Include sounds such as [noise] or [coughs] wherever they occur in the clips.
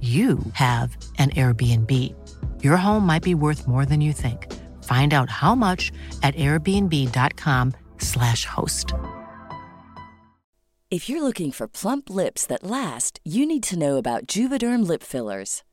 you have an Airbnb. Your home might be worth more than you think. Find out how much at airbnb.com/slash host. If you're looking for plump lips that last, you need to know about Juvederm lip fillers.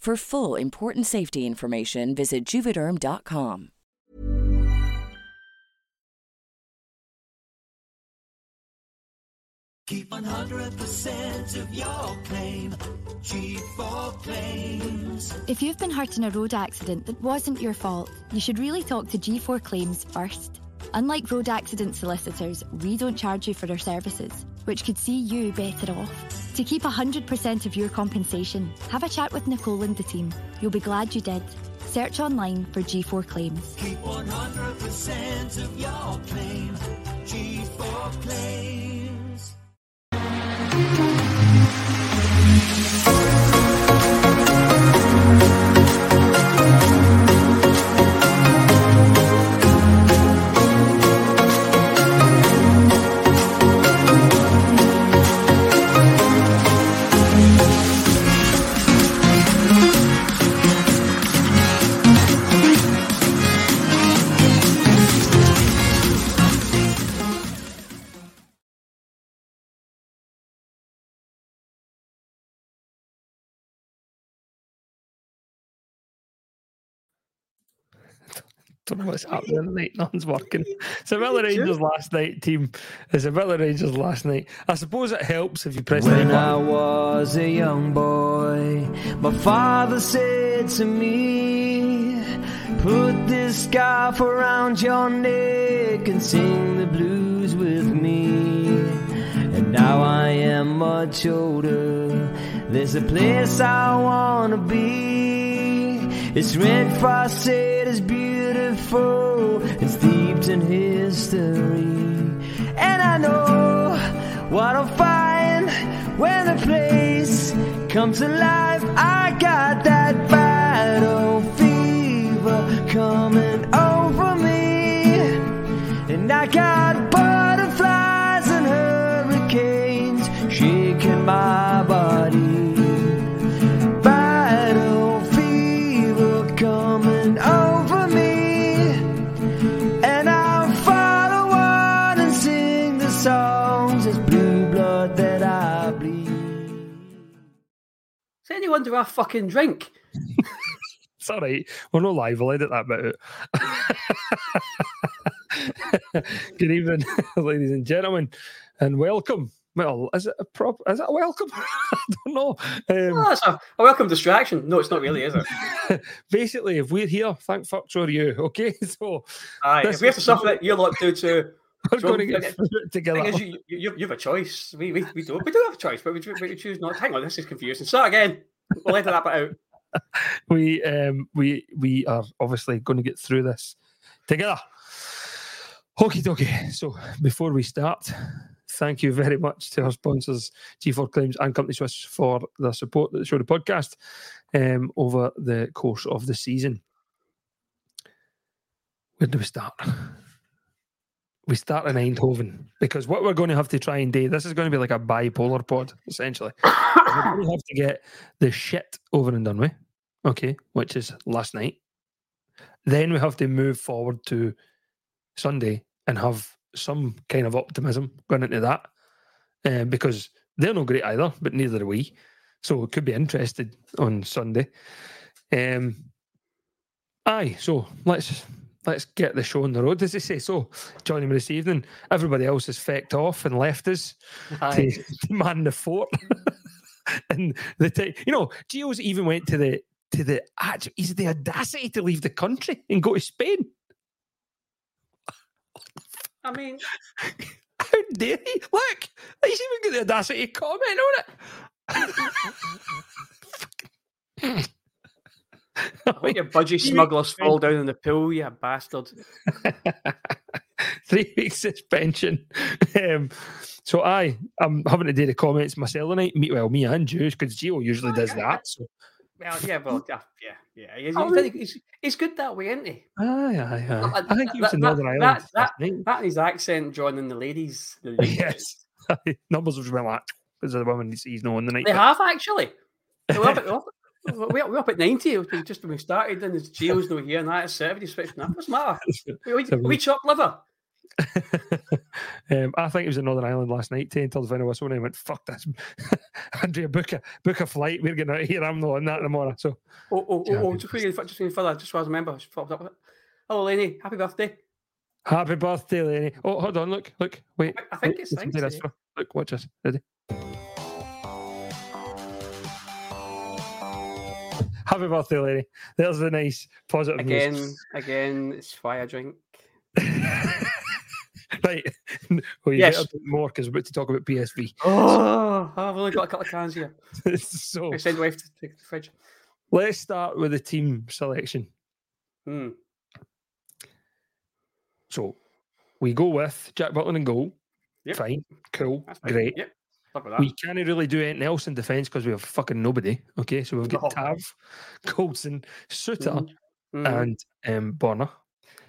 For full important safety information, visit juvederm.com. Keep 100% of your claim. G4 Claims. If you've been hurt in a road accident that wasn't your fault, you should really talk to G4 Claims first. Unlike road accident solicitors, we don't charge you for our services, which could see you better off. To keep 100% of your compensation, have a chat with Nicole and the team. You'll be glad you did. Search online for G4 Claims. Keep 100% of your claim. G4 Claims. Don't know what's happening tonight. Nothing's working. It's a Villa Rangers last night team. It's a Villa Rangers last night. I suppose it helps if you press the When button. I was a young boy, my father said to me, Put this scarf around your neck and sing the blues with me. And now I am much older. There's a place I wanna be. It's red frosted, it's beautiful, it's steeped in history. And I know what I'll find when the place comes alive. I got that battle fever coming over me, and I got butterflies and hurricanes shaking my Anyone do a fucking drink? It's all right. We're not live. I'll edit that bit. [laughs] Good evening, [laughs] ladies and gentlemen, and welcome well, is it a prop? Is it a welcome? [laughs] I don't know. Um, Oh, that's a, a welcome distraction. No, it's not really, is it? basically, if we're here, thank fuck are you. Okay, so Aye, if we have to suffer it, you're lot do too. we're So, going to get the through it together. you, you, you have a choice. We, we, we don't. We do have a choice, but we, we choose not. Hang on, this is confusing. Start again. We'll edit that bit out. [laughs] we um we we are obviously going to get through this together. Okie dokie. So before we start, thank you very much to our sponsors, G4 Claims and Company Swiss, for the support that they show the podcast um, over the course of the season. Where do we start? We start in Eindhoven because what we're going to have to try and do, this is going to be like a bipolar pod, essentially. To have to get the shit over and done with, okay, which is last night. Then we have to move forward to Sunday and have some kind of optimism going into that um, because they're not great either, but neither are we. So it could be interested on Sunday. Um, aye, so let's let's get the show on the road. As they say, so joining me this evening, everybody else has fecked off and left us [laughs] Aye. to, to man the fort. [laughs] [laughs] and the t- you know, Gio's even went to the to the act- he's the audacity to leave the country and go to Spain. I mean, [laughs] How dare he? Look, he's even got the audacity to comment on it. let your budgie [laughs] smugglers fall down in the pool, you bastard. [laughs] Three weeks suspension. Um, so I, I'm having to do the comments myself tonight. Me, well, me and Juice, because Gio usually does that. So Well, yeah, well, yeah, yeah. He's, Oh, he's, he's, he's good that way, isn't he? aye, aye, aye. Uh, I think he was that- in that- Northern Ireland that-. That and his accent joining the ladies. The [laughs] ladies. Yes. [laughs] Numbers was went like because of the woman he sees no on the night. They have actually. We're up at, we're up, we're up- we're up at 90 we- just when we started, and there's Gio's not here, and that is everybody switching up. What's the matter? We, we we- chop liver. [laughs] um, I think it was in Northern Ireland last night, 10 until the final whistle, and I went, fuck this. [laughs] Andrea, book a, book a flight. We're getting out of here. I'm not on that tomorrow. So, Oh, oh, Yeah, oh, oh good. just quickly, just quickly further, just so I remember, I just popped up. Hello, Lenny. Happy birthday. happy birthday, Lenny. Oh, hold on. Look, look. Wait. I- I think wait, it's listen to thanks this for- Look, watch this. Ready? Happy birthday, Lenny. There's the nice positive Again, news. again, it's why I drink. [laughs] [laughs] right. [laughs] Well, you Yes. better do more because we're about to talk about PSV. Oh, I've only got a couple of cans here. [laughs] so I send wife to take the fridge. let's start with the team selection. Hmm. So we go with Jack Butland and goal. Yep. Fine, cool, That's great. Yep. Look at that. We can't really do anything else in defence because we have fucking nobody. Okay, so we've got. Tav, Goldson, Souttar, Mhm. Mhm. and um, Borna.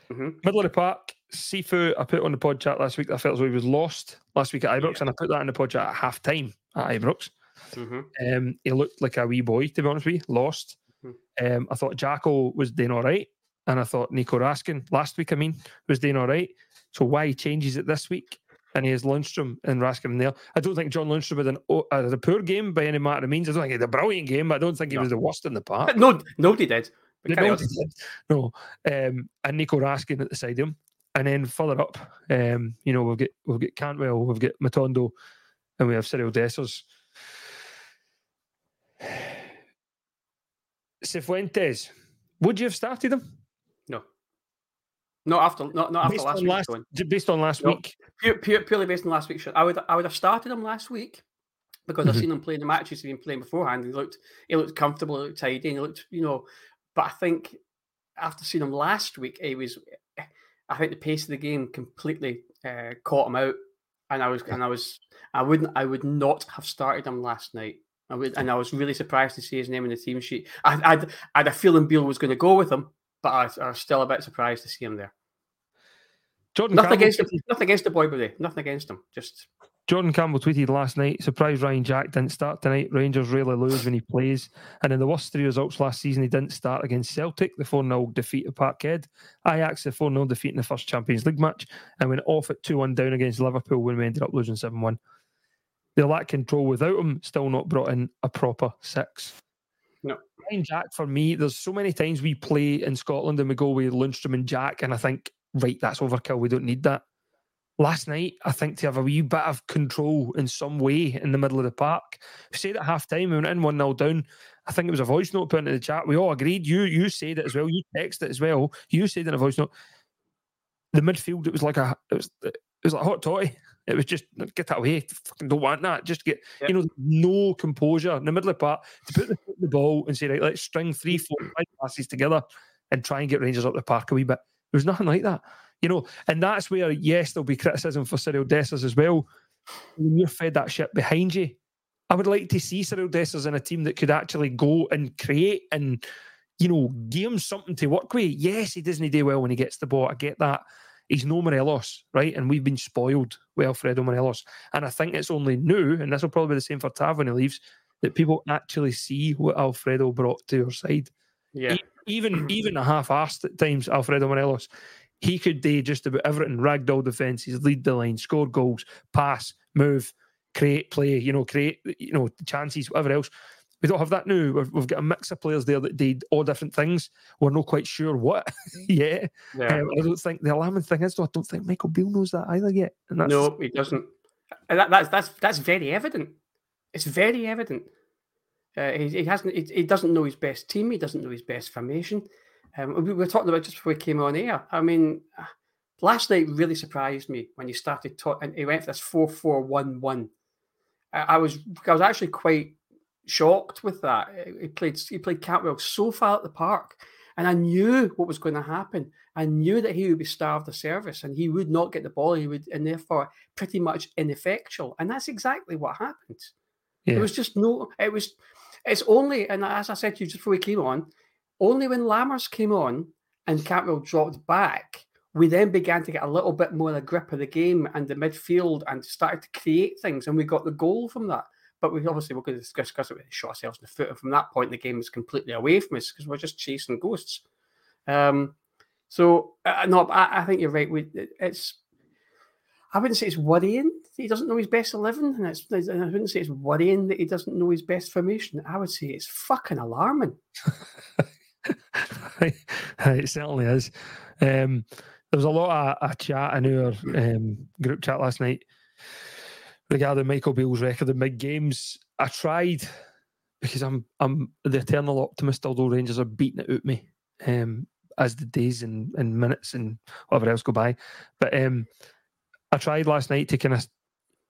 Mhm. Middle of the park, Sifu. I put on the pod chat last week. that I felt as though he was lost last week at Ibrox, and I put that in the pod chat at half time at Ibrox. Mhm. Um, he looked like a wee boy, to be honest with you, lost. Mhm. Um, I thought Jacko was doing all right, and I thought Nico Raskin last week, I mean, was doing all right. So why he changes it this week? And he has Lundstram and Raskin in there. I don't think John Lundstram had, an, had a poor game by any matter of means. I don't think he had a brilliant game, but I don't think he No. was the worst in the park. [laughs] No, nobody did. No, carry no, on. he didn't. no. Um, and Nico Raskin at the side of him, and then further up, um, you know, we've got we've got Cantwell, we've got Matondo, and we have Cyril Dessers. [sighs] Cifuentes, would you have started him No. Not after, not, not after based last last going. based on last No. week? Pure, pure, purely based on last week. I would, I would have started him last week because I've Mhm. seen him playing the matches he's been playing beforehand. He looked, he looked comfortable, he looked tidy, and he looked, you know. But I think after seeing him last week, he was. I think the pace of the game completely uh, caught him out, and I was, and I was, I wouldn't, I would not have started him last night. I would, and I was really surprised to see his name in the team sheet. I, I'd, I had a feeling Beale was going to go with him, but I, I was still a bit surprised to see him there. Jordan Nothing Campbell against him. Nothing against the boy, buddy. Nothing against him. Just Jordan Campbell tweeted last night, surprised Ryan Jack didn't start tonight. Rangers rarely lose when he plays. And in the worst three results last season, he didn't start against Celtic, the 4 0 defeat at Parkhead, Ajax, the 4 0 defeat in the first Champions League match, and went off at 2 1 down against Liverpool when we ended up losing 7 1. They lack control without him, still not brought in a proper six. No. Ryan Jack, for me, there's so many times we play in Scotland and we go with Lundstram and Jack, and I think, right, that's overkill. We don't need that. Last night, I think to have a wee bit of control in some way in the middle of the park. We said at half time, we went in 1 0 down. I think it was a voice note put into the chat. We all agreed. You you said it as well. You texted it as well. You said in a voice note. The midfield, it was like a it was it was like a hot toddy. It was just get that away. Fucking don't want that. Just get Yep. you know no composure in the middle of the park to put the, the ball and say right, let's string three, four, five passes together and try and get Rangers up the park a wee bit. There was nothing like that, you know. And that's where yes, there'll be criticism for Cyril Dessers as well. When you're fed that shit behind you, I would like to see Cyril Dessers in a team that could actually go and create and you know give him something to work with. Yes, he doesn't do well when he gets the ball. I get that. He's no Morelos, right? And we've been spoiled with Alfredo Morelos. And I think it's only new, and this will probably be the same for Tav when he leaves, that people actually see what Alfredo brought to your side. Yeah. Even even a half-assed at times, Alfredo Morelos, he could do just about everything: ragdoll defenses, lead the line, score goals, pass, move, create play. You know, create you know chances, whatever else. We don't have that now. We've, we've got a mix of players there that did all different things. We're not quite sure what [laughs] yet. Yeah. Um, I don't think the alarming thing is, though, I don't think Michael Beale knows that either yet. And that's No, he doesn't. And that, that's that's that's very evident. It's very evident. Uh, he, he hasn't. He, he doesn't know his best team. He doesn't know his best formation. Um, we were talking about just before we came on air. I mean, last night really surprised me when he started talking. And he went for this four-four-one-one. I, I was I was actually quite shocked with that. He played he played Cantwell so far at the park, and I knew what was going to happen. I knew that he would be starved of service, and he would not get the ball. He would, and therefore, pretty much ineffectual. And that's exactly what happened. Yeah. There was just no. It was. It's only, and as I said to you just before we came on, only when Lammers came on and Cantwell dropped back, we then began to get a little bit more of a grip of the game and the midfield and started to create things, and we got the goal from that. But we obviously we're going to discuss, it. We shot ourselves in the foot, and from that point, the game was completely away from us because we're just chasing ghosts. Um, so uh, no, I, I think you're right. We, it- it's I wouldn't say it's worrying that he doesn't know his best eleven, and it's, I wouldn't say it's worrying that he doesn't know his best formation. I would say it's fucking alarming. [laughs] [laughs] it certainly is. Um, there was a lot of, chat in our um, group chat last night regarding Michael Beale's record in big games. I tried because I'm I'm the eternal optimist, although Rangers are beating it out me um, as the days and, and minutes and whatever else go by. But um, I tried last night to kind of,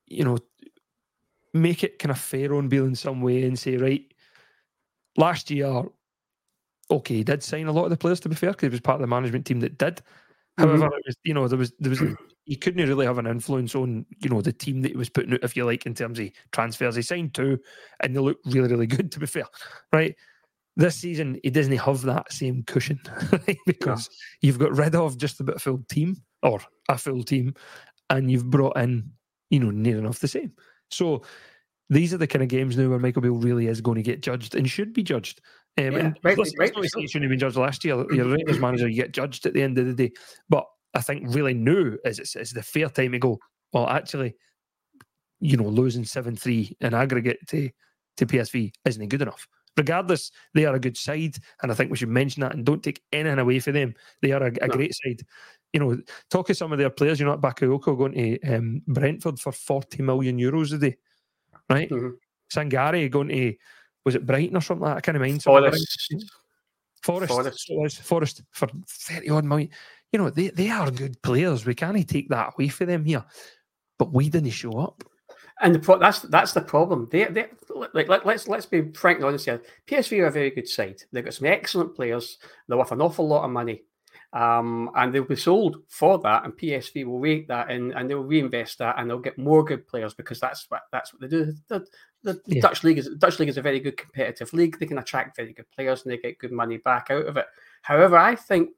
you know, make it kind of fair on Beale in some way and say, right, last year okay, he did sign a lot of the players to be fair, because he was part of the management team that did. Mm-hmm. However, it was, you know, there was there was he couldn't really have an influence on, you know, the team that he was putting out, if you like, in terms of transfers. He signed two and they look really, really [laughs] good, to be fair. Right. This season he doesn't have that same cushion, [laughs] right? Because you've got rid of just about a full team or a full team and you've brought in, you know, near enough the same. So these are the kind of games now where Michael Beale really is going to get judged and should be judged. Um, Yeah, and rightly- listen, it's rightly not to say so. he shouldn't have been judged last year. You're a Rangers manager, you get judged at the end of the day. But I think really new is it's, it's the fair time to go, well, actually, you know, losing 7 3 in aggregate to, to PSV isn't good enough. Regardless, they are a good side. And I think we should mention that and don't take anything away from them. They are a, a No. great side. You know, talk to some of their players, you know, Bakayoko going to um, Brentford for 40 million euros a day, right? Mhm. Sangaré going to, was it Brighton or something like that? I can't remember. like Forest. Forest, Forest. was Forest for 30 odd million. You know, they, they are good players. We can't take that away from them here. But we didn't show up. And the pro- that's that's the problem. They, they like let, let's let's be frankly honest here. PSV are a very good side. They've got some excellent players. They're worth an awful lot of money, um, and they'll be sold for that. And PSV will rate that in, and they'll reinvest that, and they'll get more good players because that's what that's what they do. The, the Yeah. Dutch league is Dutch league is a very good competitive league. They can attract very good players, and they get good money back out of it. However, I think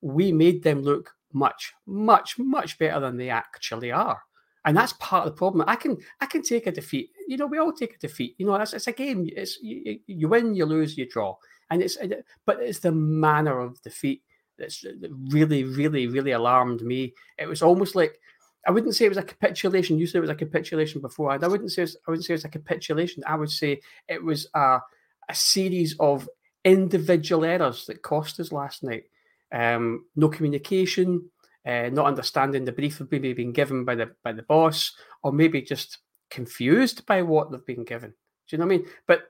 we made them look much, much, much better than they actually are. And that's part of the problem. I can I can take a defeat. You know, we all take a defeat. You know, it's, it's a game. It's you, you- win, you lose, you draw, and it's but it's the manner of defeat that's really, really, really alarmed me. It was almost like I wouldn't say it was a capitulation. You said it was a capitulation before, I wouldn't say was, I wouldn't say it was a capitulation. I would say it was a a series of individual errors that cost us last night. Um, no communication, uh, not understanding the brief they've maybe been given by the by the boss, or maybe just confused by what they've been given. Do you know what I mean? But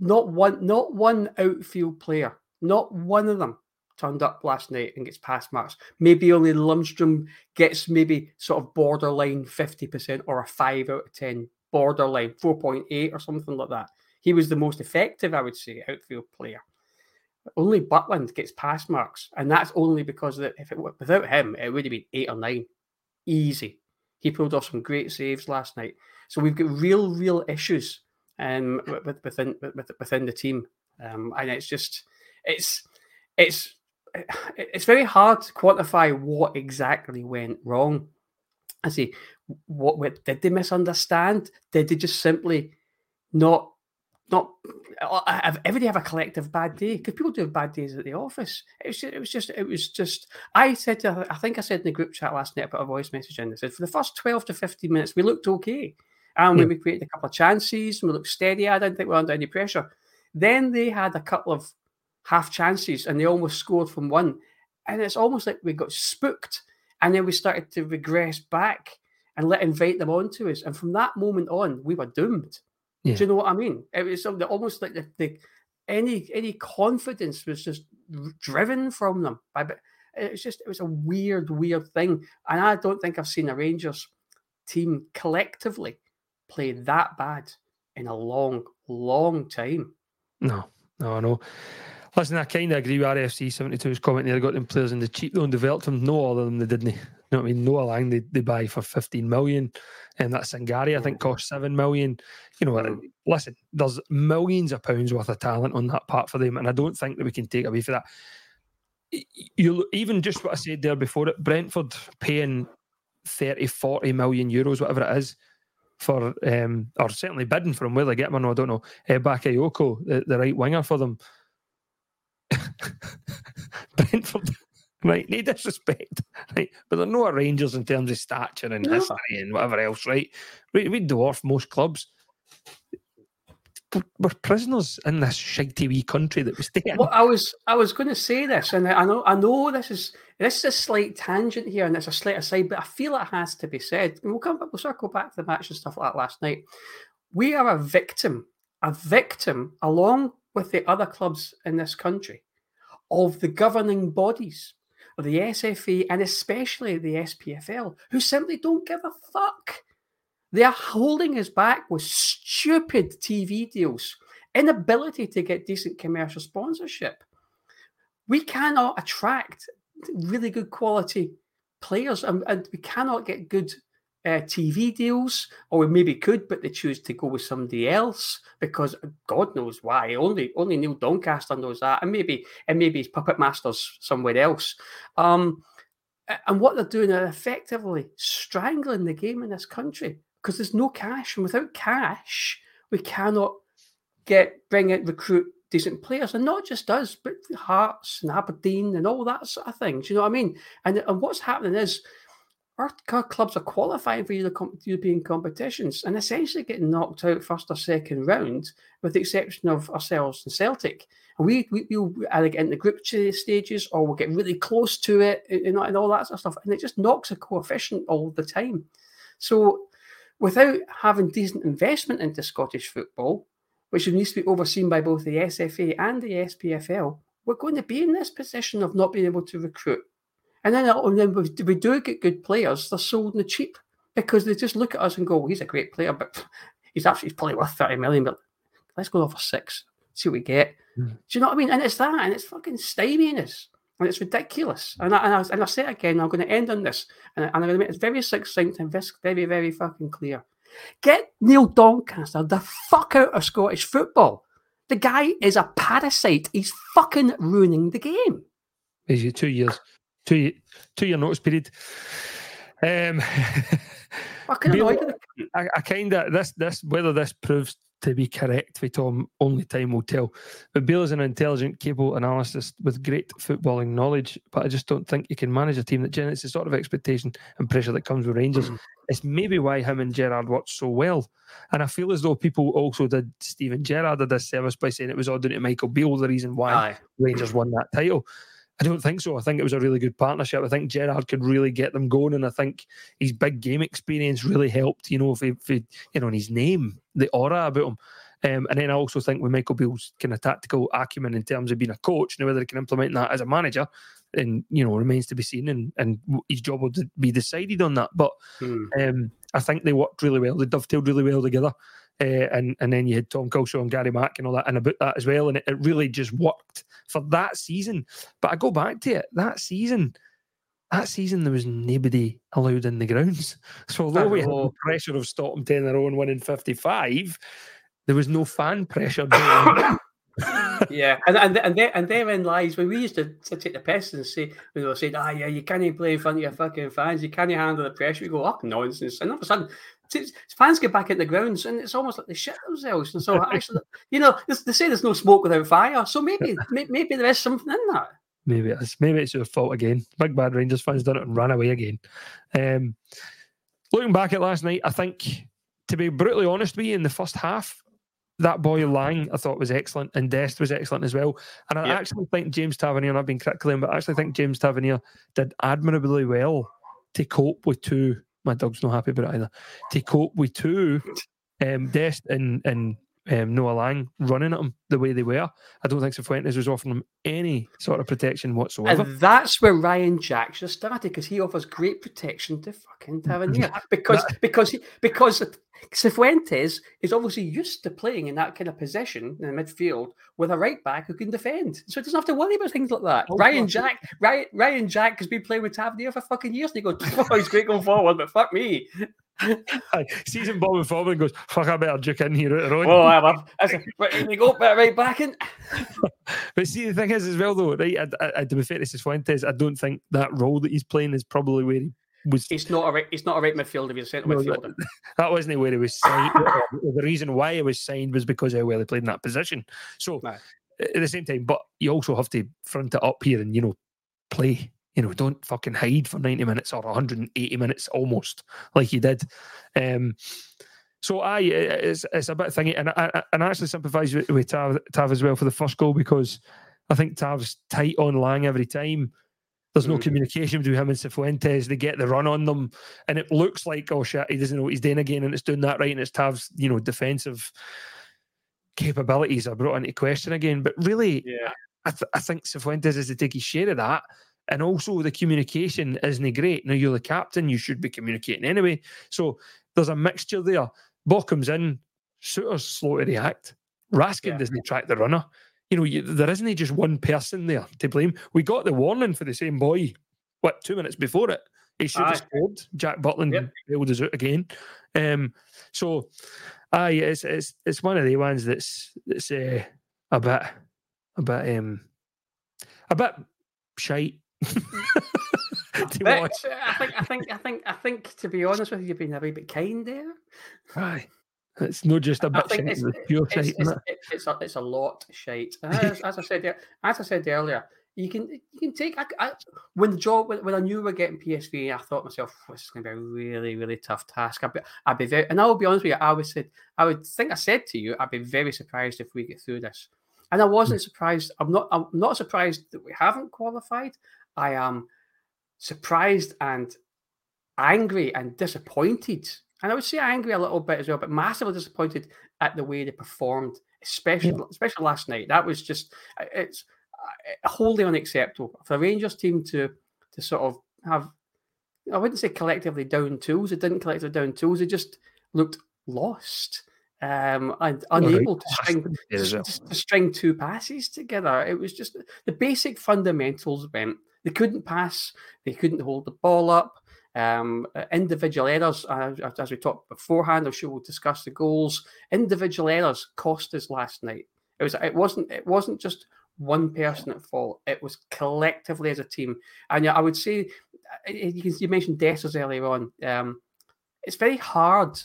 not one, not one outfield player, not one of them turned up last night and gets pass marks. Maybe only Lundstram gets maybe sort of borderline 50% or a 5 out of 10, borderline 4.8 or something like that. He was the most effective, I would say, outfield player. Only Butland gets pass marks, and that's only because that if it without him, it would have been eight or nine, easy. He pulled off some great saves last night. So we've got real, real issues um, within within the team, um, and it's just it's it's [sighs] it's very hard to quantify what exactly went wrong. I see what, what did they misunderstand? Did they just simply not not uh, uh, have everybody have a collective bad day because people do have bad days at the office. It was just, it was just it was just. I said to I think I said in the group chat last night. I put a voice message in. I said for the first twelve to fifteen minutes we looked okay, and hmm. yeah. we created a couple of chances. We looked steady. I didn't think we were under any pressure. Then they had a couple of half chances and they almost scored from one. And it's almost like we got spooked and then we started to regress back and let invite them onto us. And from that moment on, we were doomed. Yeah. Do you know what I mean? It was almost like the, the any any confidence was just driven from them. By, it was just it was a weird, weird thing. And I don't think I've seen a Rangers team collectively play that bad in a long, long time. No, no, I know. Listen, I kind of agree with RFC 72's comment there. They got them players in the cheap and developed them. No other than they didn't. You know what I mean? Noah Lang they, they buy for 15 million. And that Sangaré, I think, cost 7 million. You know, listen, there's millions of pounds worth of talent on that part for them. And I don't think that we can take away for that. You even just what I said there before it, Brentford paying 30, 40 million euros, whatever it is, for um, or certainly bidding for him. Whether they get him or no, I don't know. Uh, Bakayoko, the, the right winger for them. [laughs] Brentford, right? No disrespect, right? But they're no Rangers in terms of stature and no. history and whatever else, right? We, we dwarf most clubs. We're prisoners in this shitty wee country that we stay in. Well, I was I was going to say this, and I know I know this is this is a slight tangent here, and it's a slight aside, but I feel it has to be said. And we'll come we'll circle back to the match and stuff like that last night. We are a victim, a victim along with the other clubs in this country of the governing bodies of the SFA and especially the SPFL, who simply don't give a fuck. They are holding us back with stupid TV deals, inability to get decent commercial sponsorship. We cannot attract really good quality players and, and we cannot get good uh, TV deals, or maybe could, but they choose to go with somebody else because God knows why. Only only Neil Doncaster knows that, and maybe and maybe his Puppet Masters somewhere else. Um, and what they're doing are effectively strangling the game in this country because there's no cash, and without cash, we cannot get bring it recruit decent players, and not just us, but Hearts and Aberdeen and all that sort of thing. Do you know what I mean? And and what's happening is our clubs are qualifying for European competitions and essentially getting knocked out first or second round, with the exception of ourselves and Celtic. And we, we, will either get into group stages or we'll get really close to it and, and all that sort of stuff. And it just knocks a coefficient all the time. So without having decent investment into Scottish football, which needs to be overseen by both the SFA and the SPFL, we're going to be in this position of not being able to recruit and then, and then we do get good players, they're sold in the cheap because they just look at us and go, well, he's a great player, but [laughs] he's actually he's probably worth 30 million, but let's go over six, see what we get. Mm. Do you know what I mean? And it's that, and it's fucking stymianess, and it's ridiculous. And I, and I, and I say it again, I'm going to end on this, and, and I'm going to make it very succinct and very, very fucking clear. Get Neil Doncaster the fuck out of Scottish football. The guy is a parasite. He's fucking ruining the game. Is He's two years two two year notice period. Um, [laughs] I, I kind of this this whether this proves to be correct with Tom, only time will tell. But Bale is an intelligent, capable analyst with great footballing knowledge, but I just don't think you can manage a team that generates the sort of expectation and pressure that comes with Rangers. it's maybe why him and Gerrard worked so well. And I feel as though people also did Steven Gerrard a disservice by saying it was all down to Michael Beale, the reason why Aye. Rangers won that title. I don't think so. I think it was a really good partnership. I think Gerrard could really get them going, and I think his big game experience really helped. You know, if he, if he you know, in his name, the aura about him. Um, and then I also think with Michael Beale's kind of tactical acumen in terms of being a coach, now whether he can implement that as a manager, and you know remains to be seen, and and his job will be decided on that. But Hmm. um, I think they worked really well. They dovetailed really well together. Uh, and and then you had Tom Culshaw and Gary Mack and all that, and about that as well. And it, it really just worked for that season. But I go back to it that season. That season there was nobody allowed in the grounds. [laughs] So although we had the pressure of Stockton in a row and winning fifty five, there was no fan pressure. [laughs] yeah, and and and there and therein lies when we used to, to take the piss and say when they were saying, ah, yeah, you can't play in front of your fucking fans, you can't handle the pressure. We go, oh, nonsense, and all of a sudden. Fans get back in the grounds and it's almost like they shit themselves. And so, [laughs] actually, you know, they say there's no smoke without fire. So maybe, [laughs] may- maybe there is something in that. Maybe it's maybe it's your fault again. Big bad Rangers fans done it and ran away again. Um, looking back at last night, I think to be brutally honest with you, in the first half, that boy Lang I thought was excellent, and Dest was excellent as well. And I Yep. actually think James Tavernier, and I've been critical of him, but I actually think James Tavernier did admirably well to cope with two. My dog's not happy about it either. To cope with two, um, Dest and and um, Noah Lang running at him the way they were. I don't think Cifuentes was offering him any sort of protection whatsoever. And that's where Ryan Jack should have started because he offers great protection to fucking [laughs] Tavernier. Because because he, because Cifuentes is obviously used to playing in that kind of position in the midfield with a right back who can defend. So he doesn't have to worry about things like that. Oh, Ryan Jack Ryan, Ryan Jack has been playing with Tavernier for fucking years. And he goes, [laughs] oh, he's great going forward, but fuck me. Sees him bobbing forward and goes, fuck, I better duke in here out the road. Oh, I'm a, that's a, right, we go, right back in. [laughs] But see, the thing is, as well, though, right? I, I, to be fair to Cifuentes, I don't think that role that he's playing is probably where he was. It's not a right, he's not a right midfielder, he's a centre No, midfielder. that, [laughs] that wasn't where he was signed. the reason why he was signed was because how well he played in that position. So Aye. at the same time, but you also have to front it up here and you know play. You know, don't fucking hide for ninety minutes or one hundred and eighty minutes almost like he did. Um, so I, it's, it's a bit thingy, and I, I, and I actually sympathise with, with Tav, Tav as well for the first goal because I think Tav's tight on Lang every time. There's no Mhm. communication between him and Cifuentes. They get the run on them, and it looks like oh shit, he doesn't know what he's doing again, and it's doing that right, and it's Tav's you know defensive capabilities are brought into question again. But really, Yeah. I, th- I think Cifuentes is to take his share of that. And also, the communication isn't great. Now, you're the captain, you should be communicating anyway. So, there's a mixture there. Comes in, Souttar's slow to react. Raskin Yeah. doesn't track the runner. You know, you, there isn't just one person there to blame. We got the warning for the same boy, what, two minutes before it? He should have scored. Jack Butland Yep. bailed us out again. Um, so, aye, it's, it's, it's one of the ones that's, that's uh, a bit, a bit, um, a bit shite. [laughs] to But watch. [laughs] I think, I think, I think, I think. To be honest with you, you've been a wee bit kind there. Aye. It's not just a bit shite, it's, it's pure it's, shite, it's, it? it's, a, it's a lot shite. [laughs] As, as I said, as I said earlier, you can you can take. I, I, when the job when, when I knew we were getting PSV, I thought to myself, oh, this is going to be a really really tough task. I'd be, I'd be very, and I'll be honest with you, I would said, I would think I said to you, I'd be very surprised if we get through this. And I wasn't hmm. surprised. I'm not. I'm not surprised that we haven't qualified. I am surprised and angry and disappointed. And I would say angry a little bit as well, but massively disappointed at the way they performed, especially especially last night. That was just uh, it's uh, wholly unacceptable for the Rangers team to to sort of have. I wouldn't say collectively down tools. It didn't collectively down tools. It just looked lost um, and unable to string there as to, well. to- to string two passes together. It was just the basic fundamentals went. They couldn't pass. They couldn't hold the ball up. Um, uh, individual errors, uh, as- we talked beforehand, I'm sure we'll discuss the goals. Individual errors cost us last night. It was. It wasn't. It wasn't just one person at fault. It was collectively as a team. And I would say, uh, you, mentioned Dessers earlier on. Um, it's very hard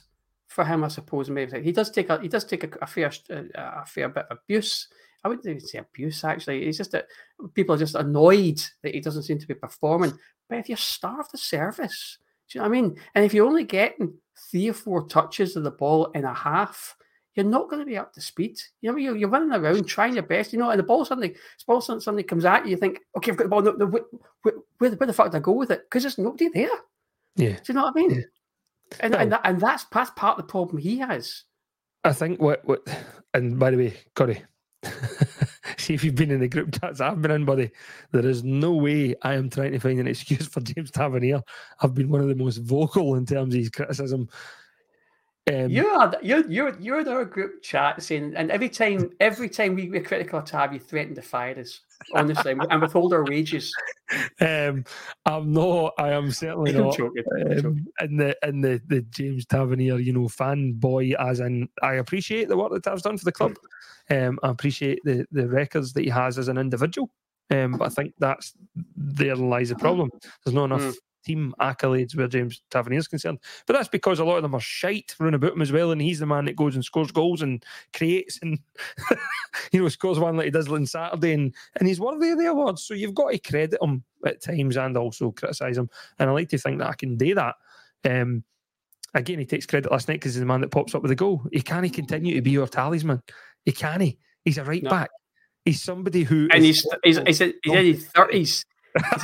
for him, I suppose. Maybe he does take a he does take a, a fair uh, a fair bit of abuse. I wouldn't even say abuse actually. It's just that people are just annoyed that he doesn't seem to be performing. But if you're starved of service, do you know what I mean? And if you're only getting three or four touches of the ball in a half, you're not going to be up to speed. You know, you're, you're running around trying your best, you know, and the ball suddenly, the ball suddenly suddenly comes at you, you think, okay, I've got the ball. No, no, where, where, where, the- fuck did I go with it? Because there's nobody there. Yeah. Do you know what I mean? Yeah. And, and, that, and that's, that's part of the problem he has. I think what what and by the way, Corey, [laughs] see if you've been in the group chats I've been in, buddy. There is no way I am trying to find an excuse for [laughs] James Tavernier. I've been one of the most vocal in terms of his criticism. Um, You are you're you're you're in our group chat saying, and every time every time we were critical of Tav, you threaten to fire us, honestly, and withhold our wages. um, I'm not. I am certainly [laughs] not. joking, I'm. Um, and the and the the James Tavernier, you know, fanboy. As in, I appreciate the work that Tav's done for the club. Um, I appreciate the the records that he has as an individual. Um, but I think that's there lies the problem. There's not enough Mm. team accolades where James Tavernier is concerned. But that's because a lot of them are shite running about him as well, and he's the man that goes and scores goals and creates and [laughs] you know scores one like he does on Saturday, and and he's worthy of the awards. So you've got to credit him at times and also criticise him. And I like to think that I can do that. Um, again, he takes credit last night because he's the man that pops up with the goal. He can't continue to be your talisman. He can't. He's a right No. back. He's somebody who And is he's he's he's, in- he's in his thirties.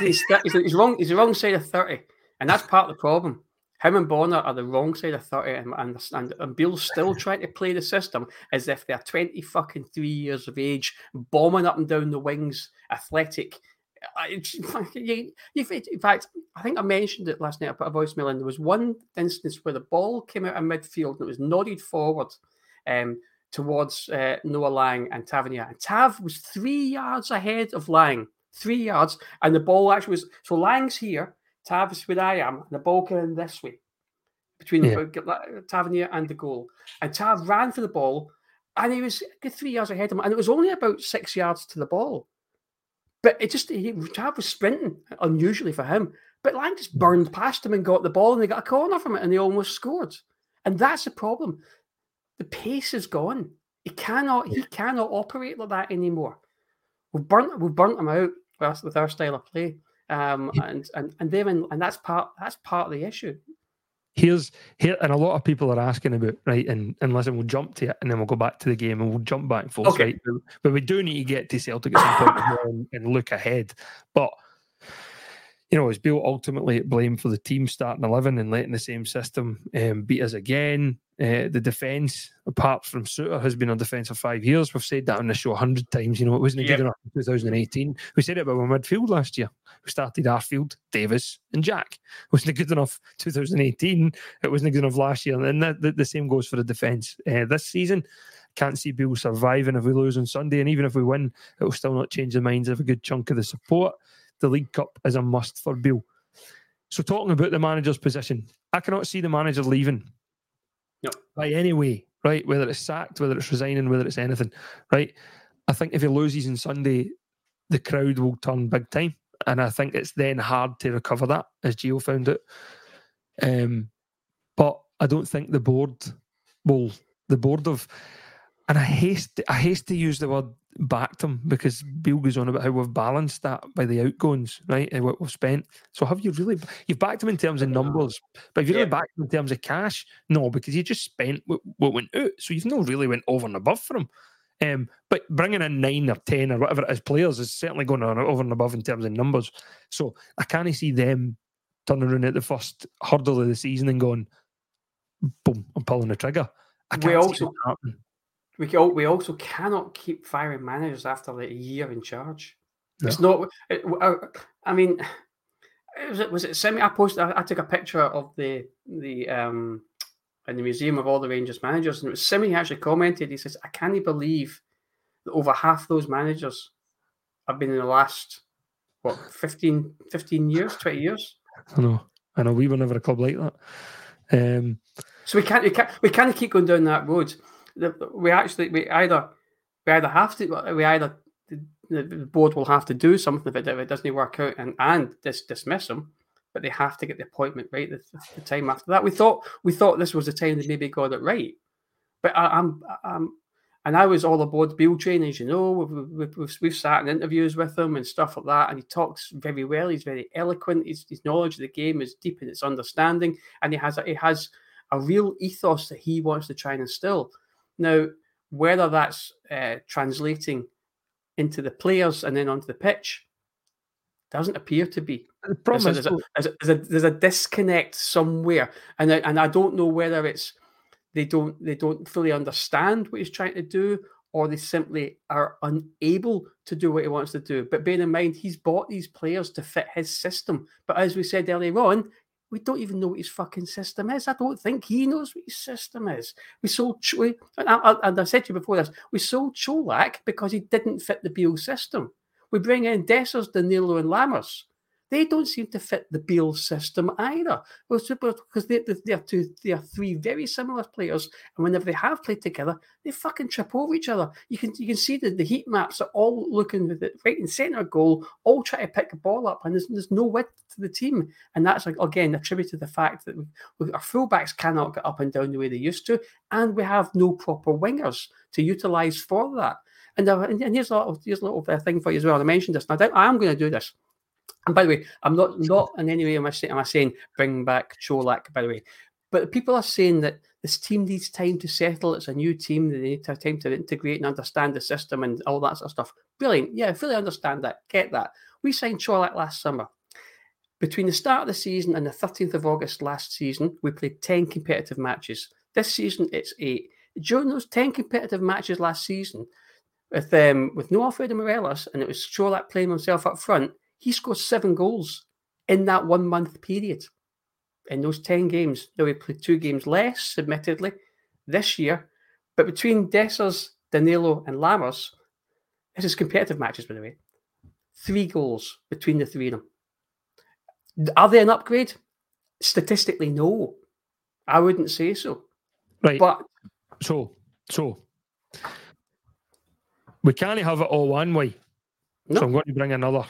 He's, in he's, he's wrong. He's the wrong side of thirty, and that's part of the problem. Him and Borna are the wrong side of thirty, and and, and, and Beale's still [laughs] trying to play the system as if they're twenty fucking three years of age, bombing up and down the wings, athletic. I- you- In fact, I think I mentioned it last night. I put a voicemail in. There was one instance where the ball came out of midfield and it was nodded forward um, towards uh, Noah Lang and Tavernier. And Tav was three yards ahead of Lang, three yards, and the ball actually was so Lang's here, Tav is where I am, and the ball came in this way between Yeah. the, Tavernier and the goal. And Tav ran for the ball, and he was three yards ahead of him, and it was only about six yards to the ball. But it just he, Tav was sprinting unusually for him. But Lang just burned past him and got the ball, and they got a corner from it, and they almost scored. And that's the problem. The pace is gone. He cannot. He cannot operate like that anymore. We've burnt. We've burnt him out with our, with our style of play. Um, and and and then and that's part. That's part of the issue. here's here and a lot of people are asking about right and and listen we'll jump to it and then we'll go back to the game and we'll jump back and forth Okay. right but, we do need to get to Celtic at some point and, and look ahead but you know, is Bill ultimately at blame for the team starting 11 and letting the same system um, beat us again? Uh, the defence, apart from Souttar, has been on defence for five years. We've said that on the show a hundred times. You know, it wasn't Yep. good enough in 2018. We said it about our midfield last year. We started Arfield, Davis, and Jack. It wasn't good enough 2018. It wasn't good enough last year. And the, the, the same goes for the defence. Uh, this season, can't see Bill surviving if we lose on Sunday. And even if we win, it will still not change the minds of a good chunk of the support. The League Cup is a must for Bill. So, talking about the manager's position, I cannot see the manager leaving No. by any way, right? Whether it's sacked, whether it's resigning, whether it's anything, right? I think if he loses on Sunday, the crowd will turn big time. And I think it's then hard to recover that, as Gio found it. Um, but I don't think the board will, the board of, and I haste, I haste to use the word backed him because Bill goes on about how we've balanced that by the outgoings, right? And what we've spent. So have you really, you've backed him in terms of numbers, but have you really backed him in terms of cash? No, because you just spent what, what went out. So you've not really went over and above for him. Um, but bringing in nine or ten or whatever it is players is certainly going on over and above in terms of numbers. So I can't see them turning around at the first hurdle of the season and going, boom, I'm pulling the trigger. I We can't see also-. We ca- we also cannot keep firing managers after like a year in charge. No. It's not. It, uh, I mean, was it was it semi? I posted. I, I took a picture of the the um in the museum of all the Rangers managers, and it was Simi actually commented. He says, "I can't believe that over half those managers have been in the last what 15, 15 years, twenty years." I know. I know we were never a club like that. Um, So we can't, we can't, we can't keep going down that road. We actually, we either, we either have to, we either the, board will have to do something if it, if it doesn't work out and and dis, dismiss them, but they have to get the appointment right the, the time after that. We thought we thought this was the time they maybe got it right, but I, I'm I'm. And I was all aboard Bill train, as you know. We've, we've, we've, we've sat in interviews with him and stuff like that. And he talks very well. He's very eloquent. His, his knowledge of the game is deep in its understanding. And he has a, he has a real ethos that he wants to try and instill. Now, whether that's uh, translating into the players and then onto the pitch doesn't appear to be. The problem There's is, a, there's, a, there's, a, there's a disconnect somewhere, and I, and I don't know whether it's they don't they don't fully understand what he's trying to do, or they simply are unable to do what he wants to do. But bear in mind, he's bought these players to fit his system. But as we said earlier on, we don't even know what his fucking system is. I don't think he knows what his system is. We sold, we, and, I, and I said to you before this, we sold Colak because he didn't fit the Beale system. We bring in Dessers, Danilo, and Lammers. They don't seem to fit the Beale system either. Because they, they, are two, they are three very similar players, and whenever they have played together, they fucking trip over each other. You can you can see that the heat maps are all looking with it right in centre goal, all trying to pick the ball up, and there's, there's no width to the team, and that's like, again attributed to the fact that we, our fullbacks cannot get up and down the way they used to, and we have no proper wingers to utilise for that. And, uh, and, here's a little here's a little uh, thing for you as well. I mentioned this, and I am going to do this. And by the way, I'm not not in any way am I saying, am I saying bring back Colak, by the way. But people are saying that this team needs time to settle. It's a new team. They need to have time to integrate and understand the system and all that sort of stuff. Brilliant. Yeah, I fully understand that. Get that. We signed Colak last summer. Between the start of the season and the 13th of August last season, we played 10 competitive matches. This season, it's eight. During those 10 competitive matches last season, with um, with no Alfredo Morelos, and it was Colak playing himself up front, he scored seven goals in that one month period. In those 10 games, now he played two games less, admittedly, this year. But between Dessers, Danilo, and Lammers, this is competitive matches, by the way. Three goals between the three of them. Are they an upgrade? Statistically, no. I wouldn't say so. right? But so, so we can't have it all one way. No. So I'm going to bring another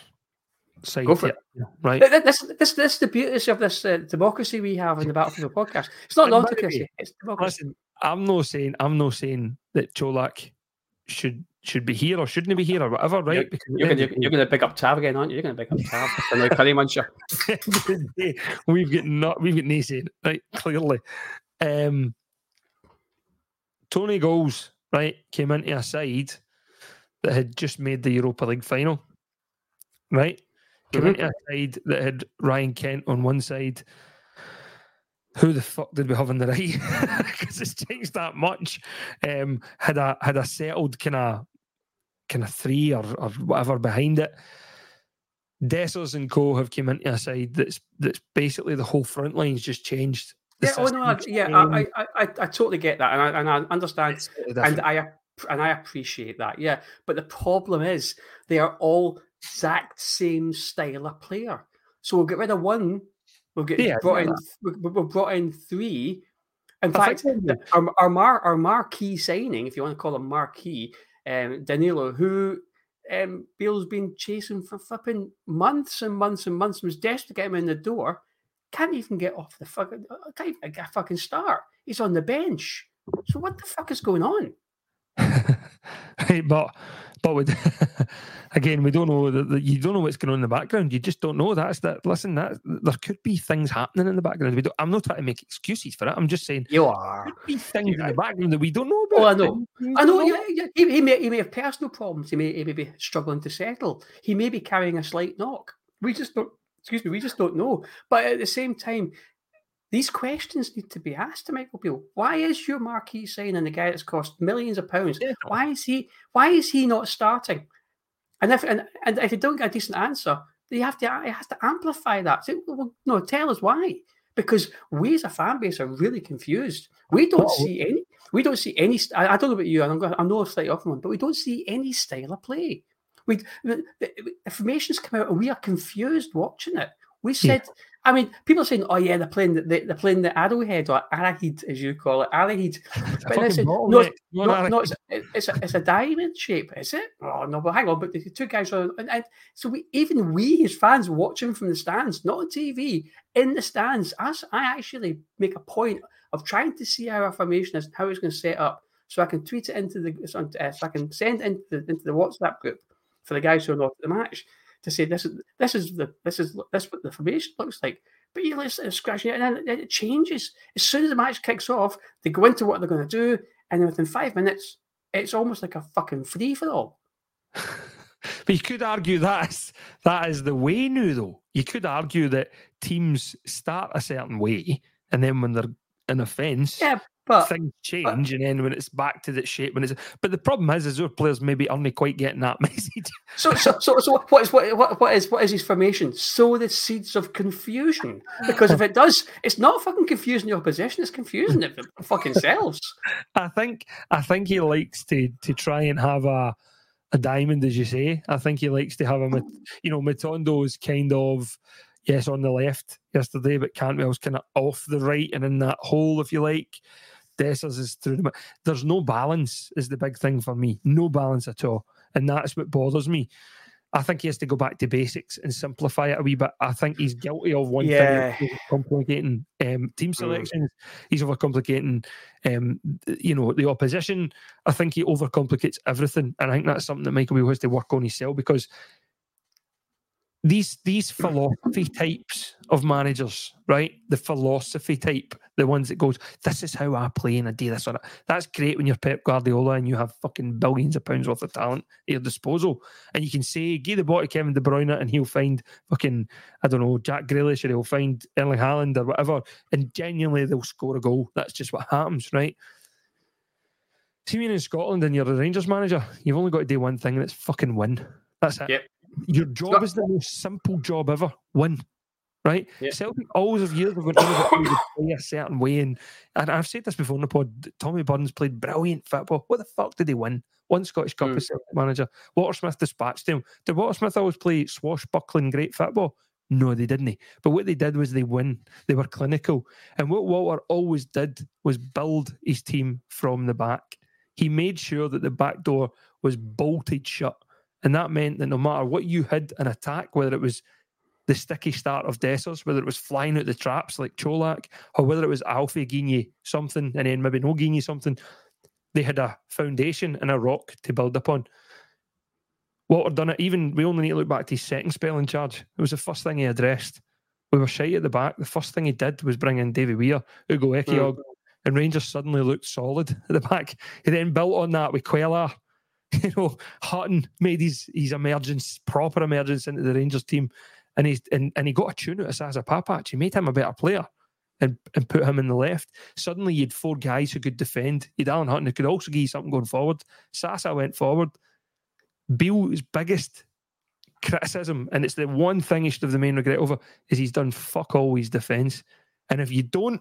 side. Go for to it, Right? th- th- this, this, this is the beauty of this uh, democracy we have in the Battlefield podcast. It's not And by the autocracy, it's democracy. Listen, I'm not saying I'm not saying that Colak should should be here or shouldn't be here or whatever, right? You're, Because you're, gonna, you're gonna pick up Tav again, aren't you? You're gonna pick up [laughs] Tav. for now Curry Muncher. [laughs] the end of the day, we've got not we've got no right? Clearly. Um Tony Goals, right, came into a side that had just made the Europa League final. Right? Mhm. into a side that had Ryan Kent on one side. Who the fuck did we have on the right? [laughs] Because it's changed that much. Um, had a had a settled kind of kind of three or, or whatever behind it. Dessers and Co have came into a side that's that's basically the whole front line's just changed. Yeah, oh no, I, yeah, I, I. I, I I totally get that, and I, and I understand, and. I and I appreciate that. Yeah, but the problem is they are all exact same style of player. So we'll get rid of one. We'll get Yeah, brought in. We'll brought in three. In fact, our our, mar, our marquee signing, if you want to call him marquee, um, Danilo, who um, Beale's been chasing for flipping months and months and months, was desperate to get him in the door. Can't even get off the fucking. uh, Can't even get a fucking start. He's on the bench. So what the fuck is going on? [laughs] right, but but with [laughs] again, we don't know that you don't know what's going on in the background. You just don't know. That's that. Listen, that there could be things happening in the background. We don't, I'm not trying to make excuses for it. I'm just saying You there are. could be things in the background that we don't know about. Oh, I know. I know. Yeah, yeah. He, he may he may have personal problems. He may he may be struggling to settle. He may be carrying a slight knock. We just don't. Excuse me. We just don't know. But at the same time, these questions need to be asked to Michael Beale. Why is your marquee signing the guy that's cost millions of pounds? Why is he? Why is he not starting? And if and, and if you don't get a decent answer, you have to. It has to amplify that. Say, well, no, tell us why. Because we as a fan base are really confused. We don't Well, see any. We don't see any. I, I don't know about you, and I'm going. I know a slightly off one, but we don't see any style of play. We the, the information's come out, and we are confused watching it. We hmm. Yeah. I mean, people are saying, "Oh yeah, they're playing the they're playing the arrowhead or arrowhead, as you call it, arrowhead." [laughs] It's a But I fucking no, it's- not no, no, it's, a- it's, a, it's a diamond shape, is it? Oh no, but hang on, but the two guys are, and, and so we even we as fans watching from the stands, not on TV, in the stands. As I actually make a point of trying to see how our formation is, how it's going to set up, so I can tweet it into the, so uh, I can send into the, into the WhatsApp group for the guys who are not at the match to say this is this is the this is this is what the formation looks like. But you listen, scratching it, and then it changes as soon as the match kicks off. They go into what they're going to do, and then within five minutes, it's almost like a fucking free for all. [laughs] But you could argue that's that is the way now, though. You could argue that teams start a certain way, and then when they're in offence, Yeah, but things change, and then when it's back to that shape, when it's. But the problem is, is our players maybe aren't quite getting that [laughs] message. so so so, so what is what, what what is what is his formation? Sow the seeds of confusion. Because if it does, it's not fucking confusing the opposition, it's confusing the fucking selves. [laughs] I think I think he likes to to try and have a a diamond, as you say. I think he likes to have a, you know, Matondo's kind of yes on the left yesterday, but Cantwell's kind of off the right and in that hole, if you like. Dessers is through the. There's no balance, is the big thing for me. No balance at all, and that's what bothers me. I think he has to go back to basics and simplify it a wee bit. I think he's guilty of one Yeah. thing, complicating um, team selections. He's overcomplicating, um, you know, the opposition. I think he overcomplicates everything, and I think that's something that Michael Beale has to work on himself because these these philosophy types of managers, right? The philosophy type, the ones that goes, "This is how I play and I do this or that." That's great when you're Pep Guardiola and you have fucking billions of pounds worth of talent at your disposal, and you can say, "Give the ball to Kevin De Bruyne," and he'll find fucking I don't know Jack Grealish or he'll find Erling Haaland or whatever, and genuinely they'll score a goal. That's just what happens, right? See, when in Scotland and you're a Rangers manager, you've only got to do one thing, and it's fucking win. That's it. Yep. Your job not- is the most simple job ever. Win. Right? Yep. Celtic always have years of going would [laughs] play a certain way. And, and I've said this before in the pod. Tommy Burns played brilliant football. What the fuck did he win? One Scottish Cup Mm. as Celtic manager. Walter Smith dispatched him. Did Walter Smith always play swashbuckling great football? No, they didn't. But what they did was they win. They were clinical. And what Walter always did was build his team from the back. He made sure that the back door was bolted shut. And that meant that no matter what you had an attack, whether it was the sticky start of Dessers, whether it was flying out the traps like Colak, or whether it was Alfie giving you something and then maybe no giving you something, they had a foundation and a rock to build upon. Walter done it. Even we only need to look back to his second spell in charge. It was the first thing he addressed. We were shy at the back. The first thing he did was bring in Davy Weir, Ugo Ehiogu, mm. and Rangers suddenly looked solid at the back. He then built on that with Cuellar. [laughs] You know, Hutton made his his emergence, proper emergence into the Rangers team, and he's and, and he got a tune out of Sasa Papac. He made him a better player and, and put him in the left. Suddenly, you had four guys who could defend. You'd Alan Hutton who could also give you something going forward. Sasa went forward. Bill's biggest criticism, and it's the one thing he should have the main regret over, is he's done fuck all his defence. And if you don't,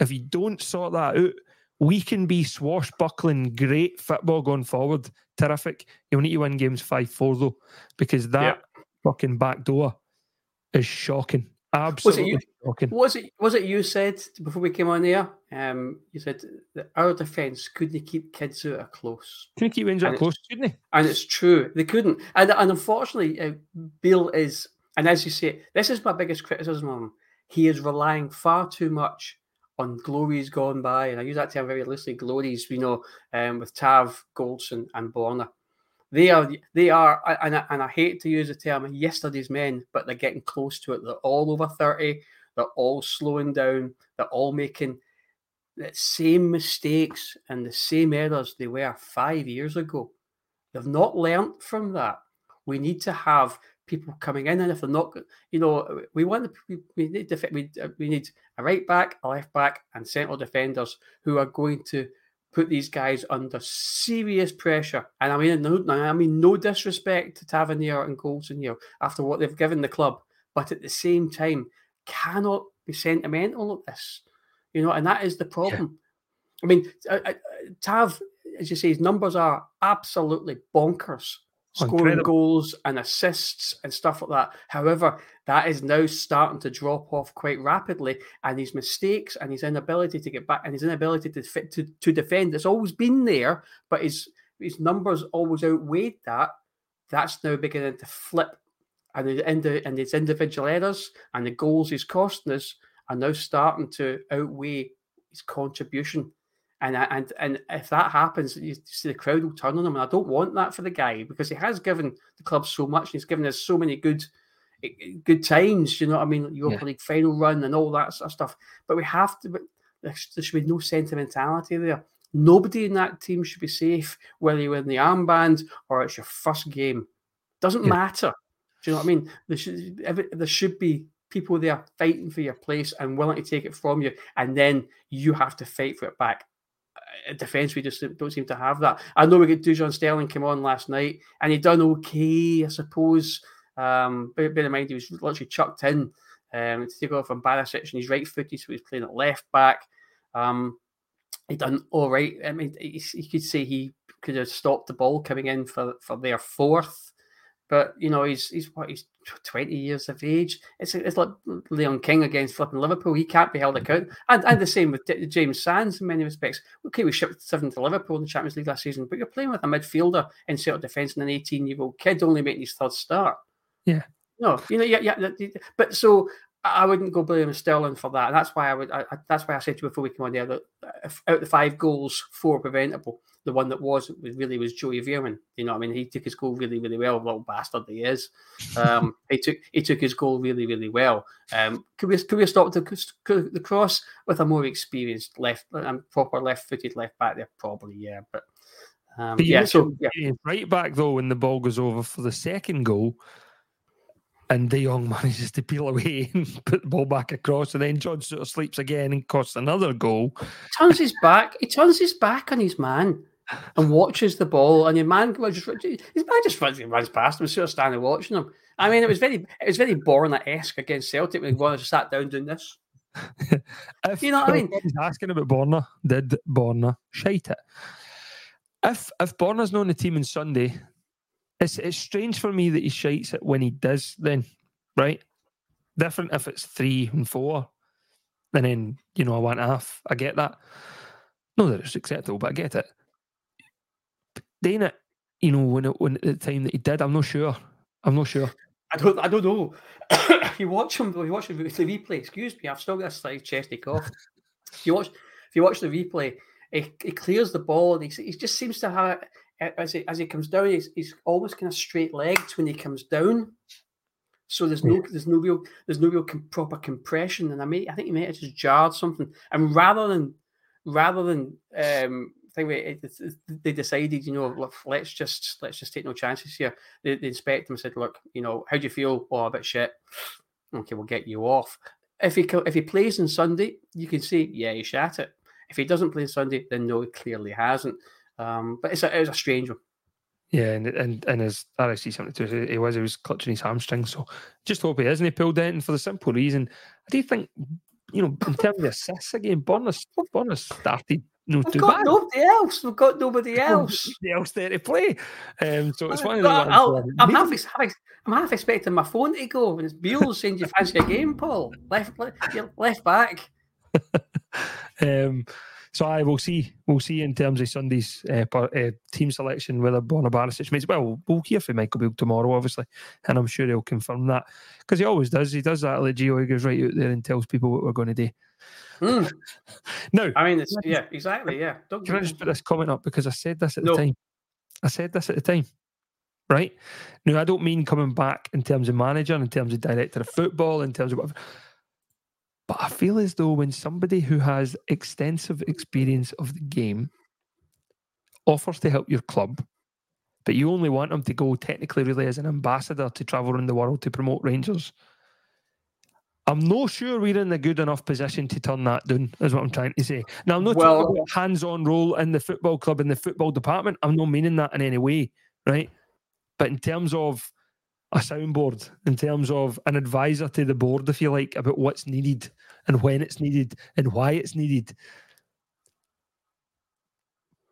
if you don't sort that out, we can be swashbuckling great football going forward. Terrific. You'll need to win games 5 4 though, because that fucking back door is shocking. Absolutely you- shocking. Was it was it you said before we came on there? Um, you said that our defence couldn't keep kids out of close, you keep Rangers and close, couldn't he? and it's true they couldn't. And and unfortunately, uh, Bill is, and as you say, this is my biggest criticism of him. He is relying far too much on glories gone by, and I use that term very loosely. Glories, you know, um, with Tav, Goldson, and Borna. They are, they are, and I, and I hate to use the term yesterday's men, but they're getting close to it. They're all over 30. They're all slowing down. They're all making the same mistakes and the same errors they were five years ago. They've not learnt from that. We need to have people coming in, and if they're not, you know, we want we, we need def- we, uh, we need a right back, a left back, and central defenders who are going to put these guys under serious pressure. And I mean, no, I mean, no disrespect to Tavernier and Goldson here after what they've given the club, but at the same time, cannot be sentimental at this, you know, and that is the problem. I mean, uh, uh, Tav, as you say, his numbers are absolutely bonkers. Scoring Incredible. goals and assists and stuff like that. However, that is now starting to drop off quite rapidly, and his mistakes and his inability to get back and his inability to fit to, to defend. It's always been there, but his his numbers always outweighed that. That's now beginning to flip, and the and his individual errors and the goals he's costing us are now starting to outweigh his contribution. And and and if that happens, you see the crowd will turn on him. And I don't want that for the guy because he has given the club so much. And he's given us so many good eh, eh, good times. You know what I mean? Europa Yeah. League final run and all that sort of stuff. But we have to. But there should be no sentimentality there. Nobody in that team should be safe, whether you're in the armband or it's your first game. Doesn't Yeah. matter. Do you know what I mean? There should, every, there should be people there fighting for your place and willing to take it from you, and then you have to fight for it back. Uh, defense, we just don't seem to have that. I know we got Dujon Sterling came on last night, and he done okay, I suppose. Um, bear, bear in mind he was literally chucked in um, to take off from Barisic, and he's right footed, so he's playing at left back. Um, he done all right. I mean, he, you could say he could have stopped the ball coming in for, for their fourth, but you know he's he's what he's twenty years of age. It's it's like Leon King against flipping Liverpool. He can't be held account, and and the same with D- James Sands in many respects. Okay, we shipped seven to Liverpool in the Champions League last season, but you're playing with a midfielder in centre defence and an eighteen year old kid only making his third start. Yeah. No, you know, yeah, yeah. But so I wouldn't go blame Sterling for that. And that's why I would. I, that's why I said to you before we came on there that if out of the five goals, four preventable. The one that was was really was Joey Veerman. You know, what I mean, he took his goal really, really well. Little bastard he is. Um, [laughs] he took he took his goal really, really well. Um, could we could we stopped the, the cross with a more experienced left and proper left-footed left back there? Probably, yeah. But um, But yeah, so yeah, right back though when the ball goes over for the second goal, and De Jong [laughs] manages to peel away and put the ball back across, and then John sort of sleeps again and costs another goal. He turns his back. He turns his back on his man and watches the ball, and your man just his man just runs, runs past him, sort of standing watching him. I mean, it was very it was very Borna esque against Celtic when just sat down doing this. [laughs] If, You know what I mean? He's asking about Borna. Did Borna shite it? If if Borna's not on the team on Sunday, it's it's strange for me that he shites it when he does. Then, right? Different if it's three and four, and then you know I want half. I get that. No, that it's acceptable, but I get it. It, you know, when it when at the time that he did, I'm not sure. I'm not sure. I don't I don't know. [coughs] if you watch him, if you watch the replay, excuse me, I've still got a slight chesty cough. if you watch if you watch the replay, he, he clears the ball and he, he just seems to have as he as he comes down, he's, he's almost kind of straight legged when he comes down. So there's no there's no real there's no real com- proper compression, and I may I think he may have just jarred something. And rather than rather than um, think we- it, it- it- they decided, you know, look, let's just let's just take no chances here. The, inspector said, look, you know, how do you feel? Oh, a bit shit. Okay, we'll get you off. If he if he plays on Sunday, you can say, yeah, he shat it. If he doesn't play on Sunday, then no, he clearly hasn't. Um, but it's a, it's a strange one. Yeah, and and and RIC something to it. He was he was clutching his hamstring, so just hope he isn't. He pulled in for the simple reason. I do think, you know, in terms of assists again, Bonus Bonus started no We've got bad. nobody else. We've got nobody else. Nobody else there to play. Um, so it's one of the I'll- ones I'll- where I'm half, half, I'm half expecting my phone to go when it's Beale's saying, "Do you fancy a game, Paul?" Left, left, left back. [laughs] Um, so I will see. We'll see in terms of Sunday's uh, per, uh, team selection whether Borna Barisic makes. Well, we'll hear from Michael Beale tomorrow, obviously, and I'm sure he'll confirm that because he always does. He does that like Gio. He goes right out there and tells people what we're going to do. Hmm. [laughs] Now, I mean, it's, yeah, exactly. Yeah. Don't can I just put this comment up because I said this at No. the time. I said this at the time, right? Now I don't mean coming back in terms of manager, in terms of director of football, in terms of whatever. But I feel as though when somebody who has extensive experience of the game offers to help your club, but you only want them to go technically really as an ambassador to travel around the world to promote Rangers. I'm not sure we're in a good enough position to turn that down, is what I'm trying to say. Now, I'm not Well- talking about hands on role in the football club, in the football department. I'm not meaning that in any way, right? But in terms of a soundboard, in terms of an advisor to the board, if you like, about what's needed and when it's needed and why it's needed.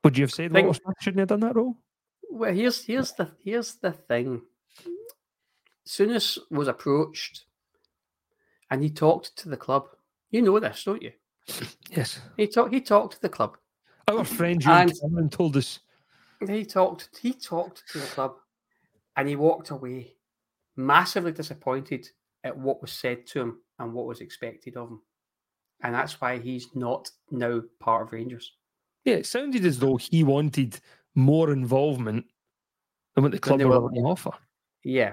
Would you have said Think- Walter shouldn't have done that role? Well, here's here's the here's the thing. Souness was approached, and he talked to the club. You know this, don't you? Yes. He talked. He talked to the club. Our friend And- Cameron told us. He talked. He talked to the club, and he walked away massively disappointed at what was said to him and what was expected of him, and that's why he's not now part of Rangers. Yeah, it sounded as though he wanted more involvement than what the club were willing to offer. Yeah,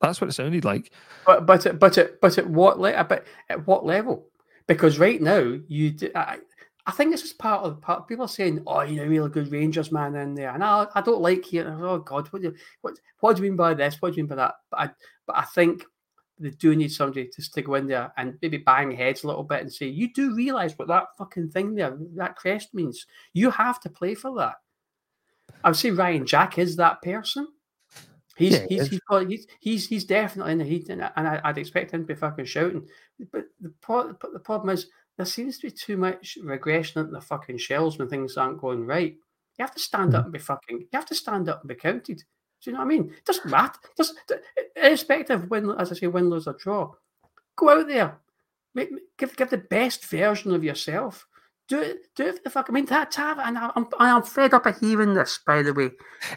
That's what it sounded like. But but but at, but at what le- but at what level? Because right now you d- I, I think this is part of part. People are saying, "Oh, you know, really good Rangers man in there," and I, I don't like it. Oh God, what do you what what do you mean by this? What do you mean by that? But I but I think they do need somebody to stick in there and maybe bang heads a little bit and say, "You do realize what that fucking thing there, that crest means. You have to play for that." I would say Ryan Jack is that person. He's, yeah, he's, he's, got, he's, he's he's definitely in the heat, and, and I, I'd expect him to be fucking shouting. But the pro- but the problem is there seems to be too much regression into the fucking shells when things aren't going right. You have to stand Mm. up and be fucking. You have to stand up and be counted. Do you know what I mean? It doesn't matter. Just irrespective of win, as I say, win, lose or draw. Go out there, make, give give the best version of yourself. Do it. Do it for the fuck. I mean, that Tav, and I'm I'm, fed up of hearing this. By the way,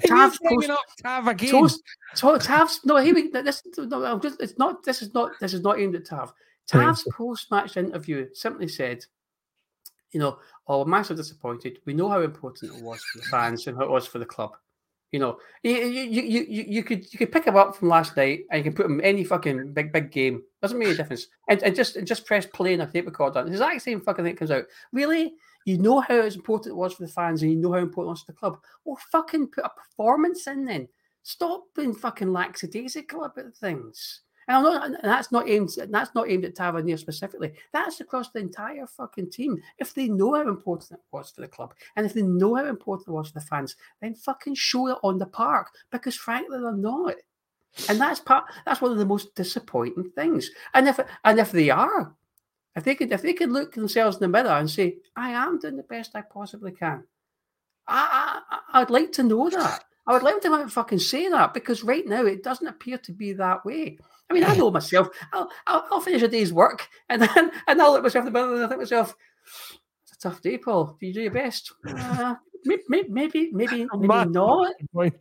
Tav's post- up Tav again. Toast, so Tav's no, we this no, I'm just, it's not this is not this is not aimed at Tav. Right. Uh, Tav's post match interview simply said, you know, oh, we're massively disappointed. We know how important it was for the fans and how it was for the club. You know, you, you, you, you, could you could pick him up from last night and you can put him in any fucking big big game. Doesn't make a difference. And, and just and just press play and a tape recorder. The exact same fucking thing comes out. Really? You know how important it was for the fans and you know how important it was for the club. Well, fucking put a performance in then. Stop being fucking lackadaisical about things. And not, and that's not aimed. That's not aimed at Tavernier specifically. That's across the entire fucking team. If they know how important it was for the club, and if they know how important it was for the fans, then fucking show it on the park. Because frankly, they're not. And that's part. That's one of the most disappointing things. And if and if they are, if they could, if they could look themselves in the mirror and say, "I am doing the best I possibly can," I, I I'd like to know that. I would love to and fucking say that because right now it doesn't appear to be that way. I mean, I know myself. I'll, I'll, I'll finish a day's work and then and I'll look myself in the mirror and I think myself, "It's a tough day, Paul. Do you do your best? Uh, maybe, maybe, [laughs] maybe, maybe not.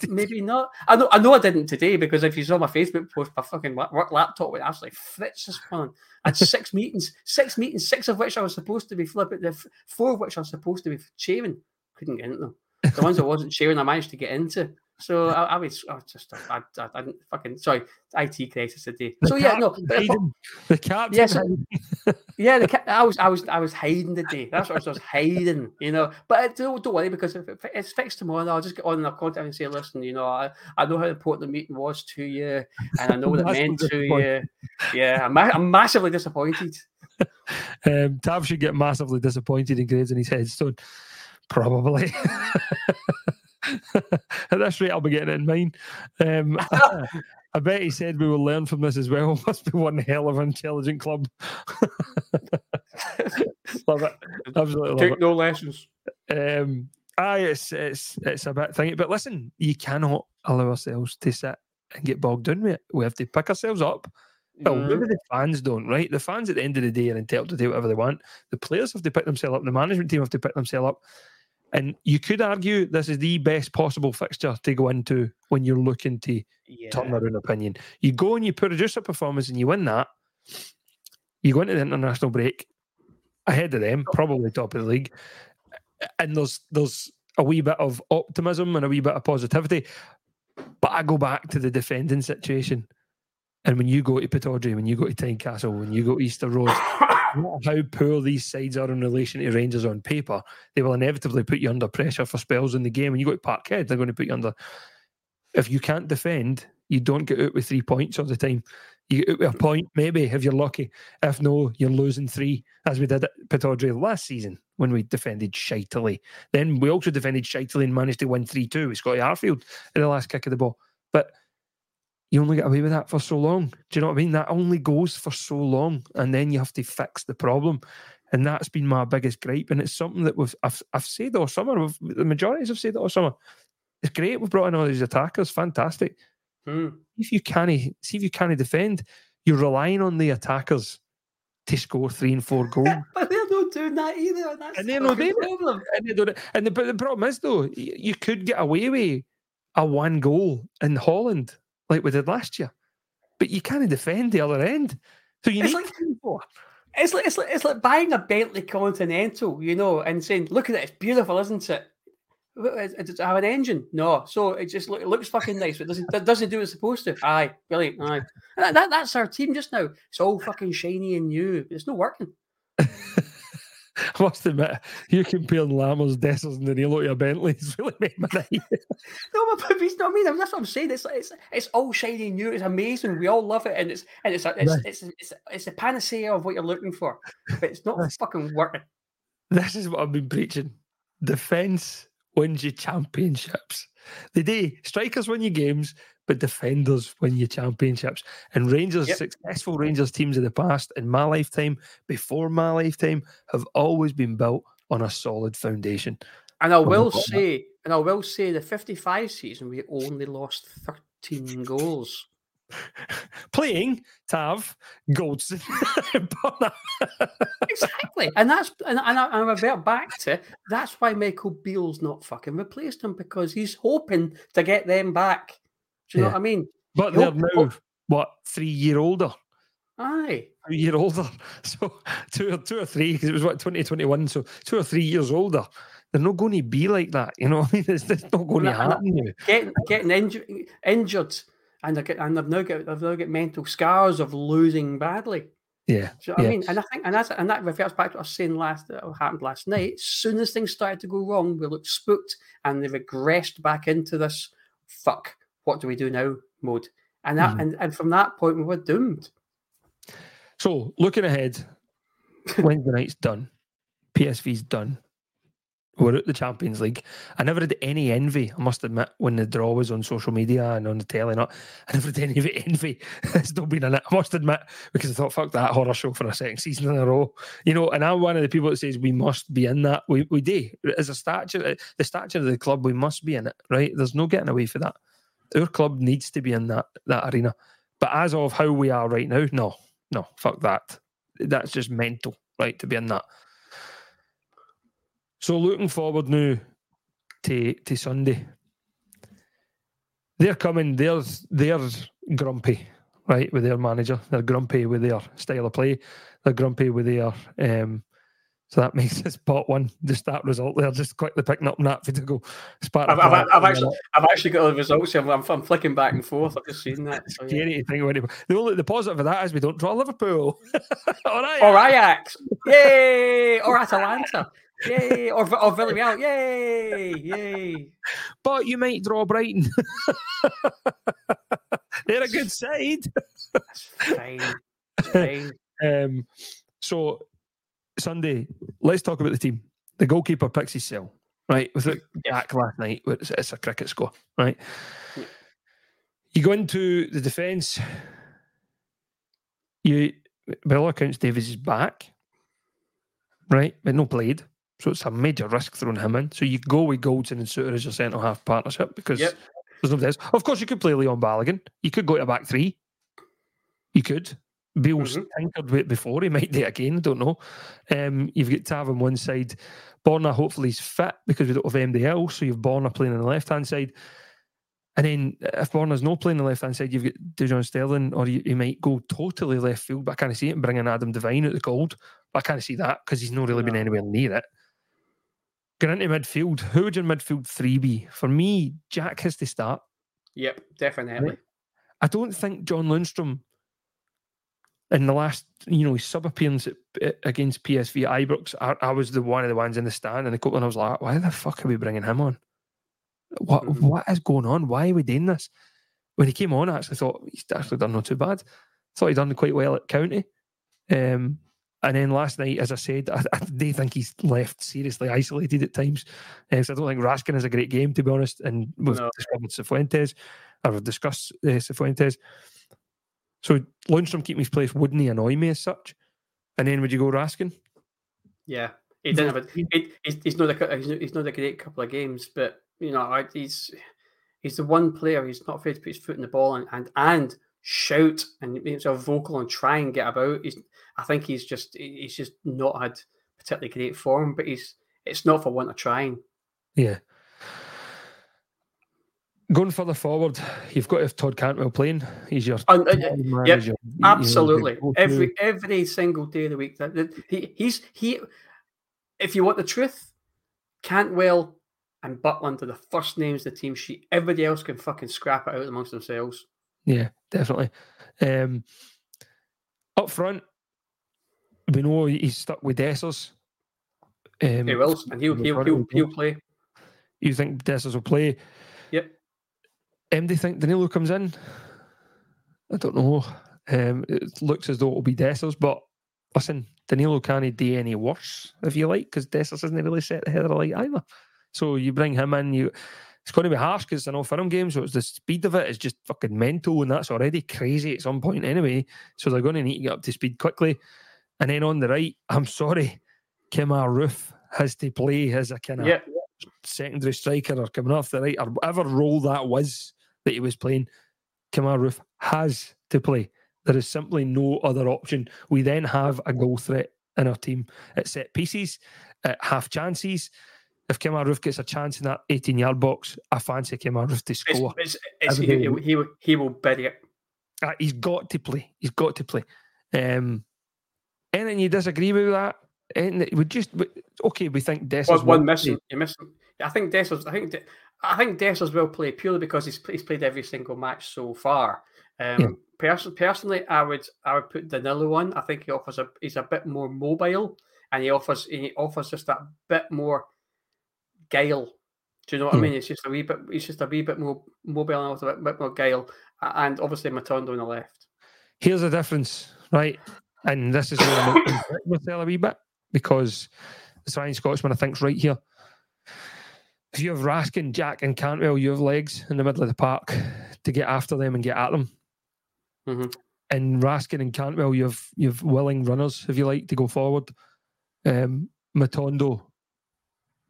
Maybe not. I know. I know. I didn't today because if you saw my Facebook post, my fucking work laptop went absolutely fritz this morning. I had six [laughs] meetings, six meetings, six of which I was supposed to be flipping, the four of which I was supposed to be sharing. Couldn't get into them. The ones I wasn't sharing, I managed to get into. So I, I was, I was just, I, I, I didn't fucking sorry, IT crisis today. The So yeah, no, the- hiding. the captain. Yes, hiding. yeah, the, I was, I was, I was hiding the day. That's what I was hiding, you know. But uh, don't, don't worry because if it- it's fixed tomorrow, I'll just get on and I'll contact and say, listen, you know, I, I know how important the meeting was to you, and I know what it meant to you. Yeah, I'm, I'm massively disappointed. [laughs] Um, Tav should get massively disappointed in grades in his headstone. Probably. At this rate, I'll be getting in mine. Um, [laughs] I bet he said we will learn from this as well. [laughs] Must be one hell of an intelligent club. [laughs] love it. Absolutely love Take it. no lessons. Um, aye, it's it's it's a bit thingy. But listen, you cannot allow ourselves to sit and get bogged down with it. We have to pick ourselves up. Well, maybe the fans don't, right? The fans at the end of the day are entitled to do whatever they want. The players have to pick themselves up. The management team have to pick themselves up. And you could argue this is the best possible fixture to go into when you're looking to Yeah. turn around opinion. You go and you produce a performance and you win that. You go into the international break ahead of them, probably top of the league, and there's there's a wee bit of optimism and a wee bit of positivity. But I go back to the defending situation, and when you go to Pittodrie, when you go to Tynecastle, when you go to Easter Road, matter how poor these sides are in relation to Rangers on paper, they will inevitably put you under pressure for spells in the game. When you go to Parkhead, they're going to put you under. If you can't defend, you don't get out with three points all the time. You get out with a point, maybe, if you're lucky. If no, you're losing three, as we did at Pittodrie last season when we defended shitily. Then we also defended shitily and managed to win 3 2 with Scotty Arfield in the last kick of the ball. But you only get away with that for so long. Do you know what I mean? That only goes for so long, and then you have to fix the problem. And that's been my biggest gripe. And it's something that we've I've, I've said all summer. We've, the majorities have said all summer. It's great. We've brought in all these attackers. Fantastic. Hmm. If you can't see if you can't defend, you're relying on the attackers to score three and four goals. [laughs] But they're not doing that either. And that's And they're not it. problem. and they don't. And the, but the problem is though, you could get away with a one goal in Holland like we did last year, but you can't defend the other end. So you It's need like- four. It's like, it's like it's like buying a Bentley Continental, you know, and saying, "Look at it, it's beautiful, isn't it? Does it have an engine? No, so it just look, it looks fucking nice, but doesn't it doesn't do what it's supposed to. Aye, brilliant. Aye, that, that- that's our team just now. It's all fucking shiny and new. It's not working. [laughs] I must admit, you comparing Lammers, Dessers, and Danilo to a Bentley [laughs] has really made my night. [laughs] No, but he's not. I mean, that's what I'm saying. It's it's it's all shiny and new. It's amazing. We all love it, and it's and it's a, it's, Right. it's it's it's a panacea of what you're looking for, but it's not Yes. fucking working. This is what I've been preaching. Defence wins you championships. The day strikers win you games, but defenders win your championships. And Rangers, Yep. successful Rangers teams in the past, in my lifetime, before my lifetime, have always been built on a solid foundation. And I will we've got that. say, and I will say, the 55 season we only lost 13 goals. [laughs] Playing Tav, Goldson, [laughs] Exactly, and that's and, and I, and I revert back to that's why Michael Beale's not fucking replaced him because he's hoping to get them back. Do you know Yeah. what I mean? But they're now, what, three year older? Aye. a year older. [laughs] So two or two or three, because it was what 2021, so two or three years older. They're not going to be like that, you know. what I mean, [laughs] it's, it's not going to And I- and I- happen. getting getting injured, injured, and they get, and they've now got they've now got mental scars of losing badly. Yeah, Do you know what yeah. I mean? And I think, and that's and that reverts back to what I was saying last that happened last night. As soon as things started to go wrong, we looked spooked, and they regressed back into this fuck. What do we do now? Mode. And that Mhm. and, and from that point we were doomed. So looking ahead, [laughs] Wednesday night's done. PSV's done. We're at the Champions League. I never had any envy, I must admit, when the draw was on social media and on the telly. Not, [laughs] I never had any of it envy. [laughs] It's not been in it, I must admit, because I thought, fuck that horror show for a second season in a row. You know, and I'm one of the people that says we must be in that. We, we do. As a stature, the stature of the club, we must be in it, right? There's no getting away for that. Our club needs to be in that that arena. But as of how we are right now, no, no, fuck that. That's just mental, right? To be in that. So looking forward now to to Sunday. They're coming. They're they're grumpy, right, with their manager. They're grumpy with their style of play. They're grumpy with their. Um, so that makes us pot one. Just that result there, just quickly picking up that for to go. I've, I've, I've actually I've actually got the results here. I'm, I'm flicking back and forth. I've just seen that. So, yeah. Scary to think about. The only the positive of that is we don't draw Liverpool. [laughs] All right. Or Ajax, yay! Or Atalanta, yay! Or or Villarreal, yay! Yay! but you might draw Brighton. [laughs] They're a good side. That's fine. It's fine. [laughs] Um, so Sunday, let's talk about the team. The goalkeeper picks his cell, right? With. Jack last night, it's, it's a cricket score, right? Yeah. You go into the defence. You, by all accounts, Davies is back, right? But no played, so it's a major risk throwing him in. So you go with Goldson and Souttar as your centre half partnership because Yep. there's nobody else. Of course, you could play Leon Balogun. You could go to a back three. You could. Beale's Mhm. tinkered with it before. He might do it again. Don't know. Um, you've got Tav on one side. Borna hopefully is fit because we don't have MDL. So you've Borna playing on the left hand side. And then if Borna's not playing on the left hand side, you've got Dujon Sterling, or you, you might go totally left field. But I can't see it and bring in Adam Devine at the cold. But I can't see that because he's not really been anywhere near it. Going into midfield, who would your midfield three be? For me, Jack has to start. Yep, definitely. I don't think John Lundstram in the last, you know, his sub appearance against PSV at Ibrox, I, I was the one of the ones in the stand in the cup, and I was like, why the fuck are we bringing him on? What Mhm. what is going on? Why are we doing this? When he came on, I actually thought he's actually done not too bad. Thought he'd done quite well at county. Um, and then last night, as I said, I, I do think he's left seriously isolated at times. Uh, so I don't think Raskin is a great game, to be honest. And we've No. discovered Cifuentes, or we've discussed uh, Cifuentes. So Lundstram keeping his place wouldn't he annoy me as such? And then would you go Raskin? Yeah, he didn't have a. He, he's, he's not a he's not, a great couple of games, but you know I, he's he's the one player he's not afraid to put his foot in the ball and and, and shout and make himself vocal and try and get about. He's I think he's just he's just not had particularly great form, but he's it's not for want of trying. Yeah. Going further forward, you've got to have Todd Cantwell playing. He's your And, uh, yep, your- you know, Absolutely, every every single day of the week. That, that he he's he. If you want the truth, Cantwell and Butland are the first names of the team sheet. Everybody else can fucking scrap it out amongst themselves. Yeah, definitely. Um, up front, we know he's stuck with Dessers. Um, He will, and he'll he'll he'll, he'll play. You think Dessers will play? Yep. Um, do you think Danilo comes in? I don't know. Um, it looks as though it'll be Dessers, but listen, Danilo can't do any worse if you like, because Dessers isn't really set the head of the light either. So you bring him in, you it's going to be harsh because it's an Old Firm game, so it's the speed of it is just fucking mental, and that's already crazy at some point anyway. So they're going to need to get up to speed quickly. And then on the right, I'm sorry, Kemar Roofe has to play as a kind of Yeah, secondary striker or coming off the right or whatever role that was that he was playing, Kemar Roofe has to play. There is simply no other option. We then have a goal threat in our team at set pieces, at half chances. If Kemar Roofe gets a chance in that 18 yard box, I fancy Kemar Roofe to score. it's, it's, Every he, he, he, will, bury it. Uh, he's got to play. He's got to play. Um, anything you disagree with that? Anything that we just okay. We think Dessers One, one missing. You're missing. I think Dessers. I think. De- I think Dessers will play purely because he's he's played every single match so far. Um, Yeah. person, personally, I would I would put Danilo on. I think he offers a he's a bit more mobile and he offers he offers just that bit more guile. Do you know what Hmm. I mean? It's just a wee bit. He's just a wee bit more mobile and a bit, bit more guile. And obviously Matondo on the left. here's the difference, right? And this is where I'm [coughs] to a wee bit because the Ryan Scotsman, I think, is right here. If you have Raskin, Jack, and Cantwell, you have legs in the middle of the park to get after them and get at them. Mhm. And Raskin and Cantwell, you have you have willing runners, if you like, to go forward. Um, Matondo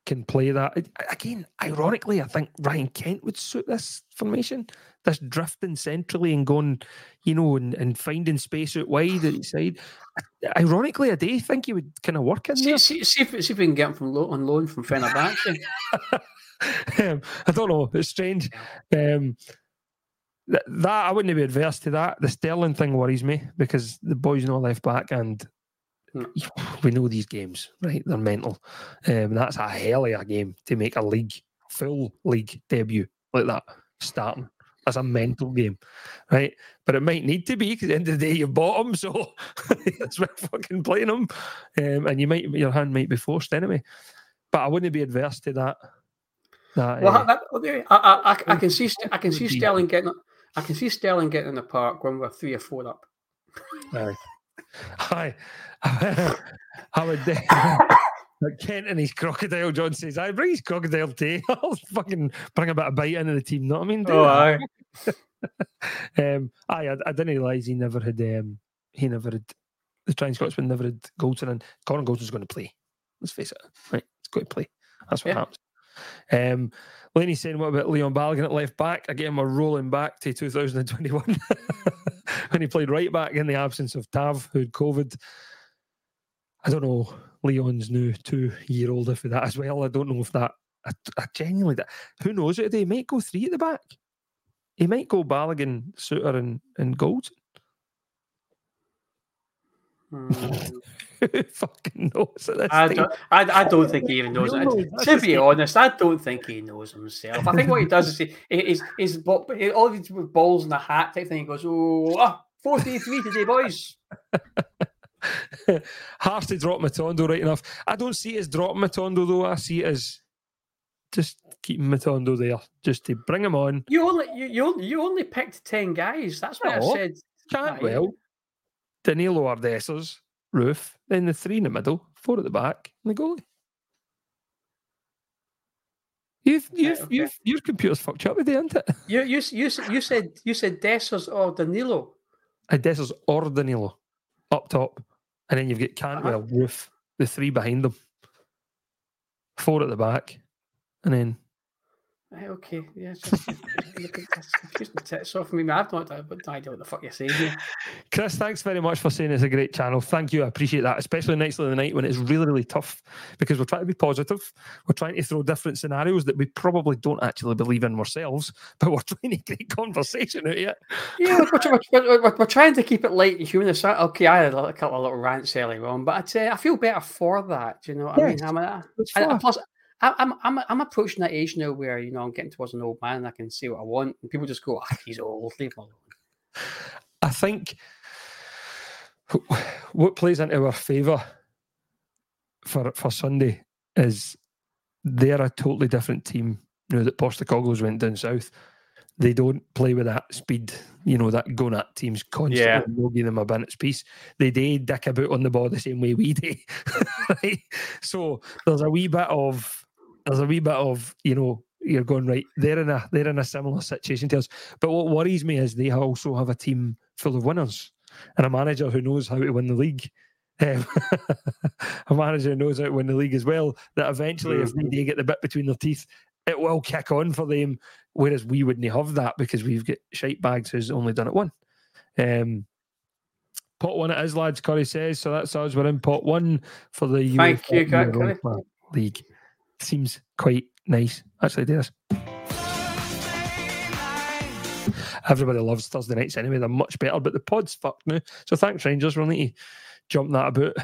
can play that again. Ironically, I think Ryan Kent would suit this formation. This drifting centrally and going, you know, and, and finding space out wide at each side. Ironically, I do think he would kind of work in See, there. see, see, if, see if we can get him from lo- on loan from Fenerbahce. [laughs] um, I don't know. It's strange. Um, th- that I wouldn't be adverse to that. The Sterling thing worries me because the boy's not left back, and. [sighs] we know these games, right? They're mental. Um, that's a hell of a game to make a league full league debut like that starting. That's a mental game, right? But it might need to be because at the end of the day you bought them, so [laughs] that's worth fucking playing them. um, and you might your hand might be forced anyway. But I wouldn't be adverse to that. that Well, uh, that, I, I, I, I can see St- I can see Sterling getting I can see Sterling getting in the park when we're three or four up. Aye. Hi. I would. Uh, Kent and his crocodile, John says, I bring his crocodile tea. [laughs] I'll fucking bring a bit of bite into the team. Know what I mean? Do Oh, aye. [laughs] Um, aye, I, I didn't realise he never had. Um, he never had. The Trine Scotsman never had Goldson, and Conor Goldson's going to play. Let's face it, right? He's going to play. That's what Yeah. happens. Um, Laney's saying, "What about Leon Balogun at left back?" Again, we're rolling back to 2021 [laughs] when he played right back in the absence of Tav, who had COVID. I don't know. Leon's new two-year-old for that as well. I don't know if that. I, I genuinely, that, who knows it? He might go three at the back. He might go Balogun, Souttar, and and Gold. Hmm. Who [laughs] fucking knows at this I don't, I, I don't think he even knows it. [laughs] know, To be honest, I don't think he knows himself. I think what he does is he, he's, he's, bo- he- all these with balls in a hat type thing. He goes, oh, ah, 43 today, boys. [laughs] Harsh to drop Matondo right enough. I don't see it as dropping Matondo though. I see it as just keeping Matondo there, just to bring him on. You only you, you, you only picked 10 guys. That's what No. I said. Cantwell, Danilo Ardessers, Roofe, then the three in the middle, four at the back, and the goalie. You've, you've, okay. you've, your computer's fucked you up with it, isn't it? [laughs] You, you, you, you said you said Dessers or Danilo. Uh, Ardessers or Danilo up top, and then you've got Cantwell, uh-huh. Roofe, the three behind them, four at the back, and then Right, okay, yeah. Just, look at this confusing the tits off me. I've not I've no idea what the fuck you're saying here. [laughs] Chris, thanks very much for saying it's a great channel. Thank you. I appreciate that, especially nights of the night when it's really, really tough because we're trying to be positive. We're trying to throw different scenarios that we probably don't actually believe in ourselves, but we're [laughs] trying to create conversation out of it. Yeah, [laughs] we're, we're, we're, trying to keep it light and humorous. I- Okay, I had a couple of little rants earlier on, but I'd say I feel better for that. Do you know what I mean? I'm, a, it's and- and plus, I- I'm, I'm, I'm approaching that age now where you know I'm getting towards an old man. And I can say what I want, and people just go, ah, "He's old, leave him alone." I think what plays into our favour for for Sunday is they're a totally different team you now that Postecoglou's went down south. They don't play with that speed, you know, that going at teams constantly. Yeah. and They'll give them a minute's piece. They do dick about on the ball the same way we do. [laughs] right? So there's a wee bit of there's a wee bit of, you know, you're going right. They're in a they're in a similar situation to us. But what worries me is they also have a team full of winners and a manager who knows how to win the league. [laughs] Um, a manager who knows how to win the league as well. That eventually, if they get the bit between their teeth, it will kick on for them. Whereas we wouldn't have that because we've got shite bags who's only done it one. Um, pot one it is, lads. Curry says so. That's us. We're in pot one for the Thank UEFA you. League. Seems quite nice, actually. Does. Everybody loves Thursday nights anyway. They're much better, but the pod's fucked now. So thanks, Rangers. We'll need to jump that about.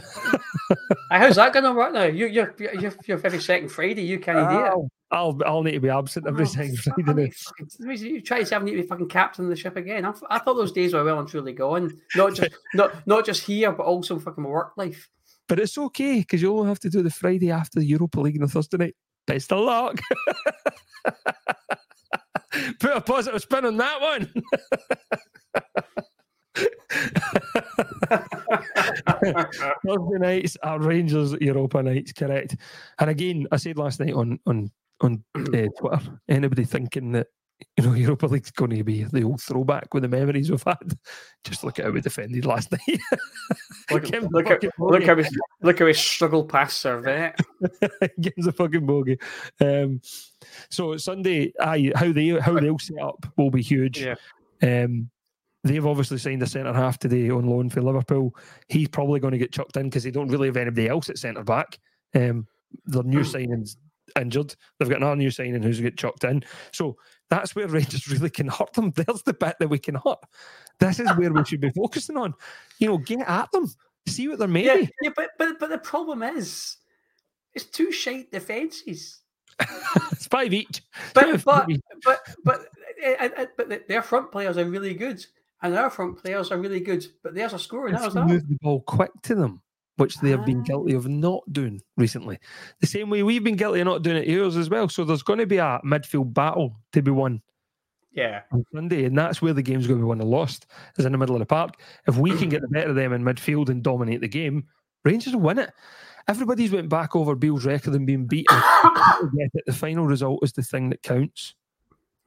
How's that going to work now? You, you're, you're, you're every second Friday. You can't do it. I'll, I'll, need to be absent every Oh, second Friday. now. fucking- that means You try to say I need to be fucking captain of the ship again. I, I thought those days were well and truly gone. Not just not not just here, but also fucking my work life. But it's okay because you only have to do the Friday after the Europa League and the Thursday night. Best of luck. [laughs] Put a positive spin on that one. [laughs] Thursday nights are Rangers Europa nights, correct? And again, I said last night on on on uh, Twitter, anybody thinking that [laughs] you know Europa League's going to be the old throwback with the memories we've had, just look at how we defended last night. Look, Give 'em the look, at, look how we [laughs] look how we struggle past Servette. [laughs] Gives a fucking bogey. Um, so Sunday, aye, how they how they'll set up will be huge. Yeah. Um, they've obviously signed a centre half today on loan for Liverpool. He's probably going to get chucked in because they don't really have anybody else at centre back. Um, their new signing's injured. They've got another new signing who's get chucked in. So that's where Rangers really can hurt them. [laughs] There's the bit that we can hurt. This is where we should be [laughs] focusing on. You know, get at them. See what they're made Yeah, of. yeah, but but but the problem is, it's two shite defences. [laughs] It's five each. But but but but uh, uh, uh, but their front players are really good, and our front players are really good. But theirs are scoring. if That was you that. move the ball quick to them, which they have been Ah. guilty of not doing recently. The same way we've been guilty of not doing it yours as well. So there's going to be a midfield battle to be won Yeah, on Sunday, and that's where the game's going to be won or lost, is in the middle of the park. If we can get the better of them in midfield and dominate the game, Rangers will win it. Everybody's went back over Beale's record and being beaten. People [coughs] get it. The final result is the thing that counts.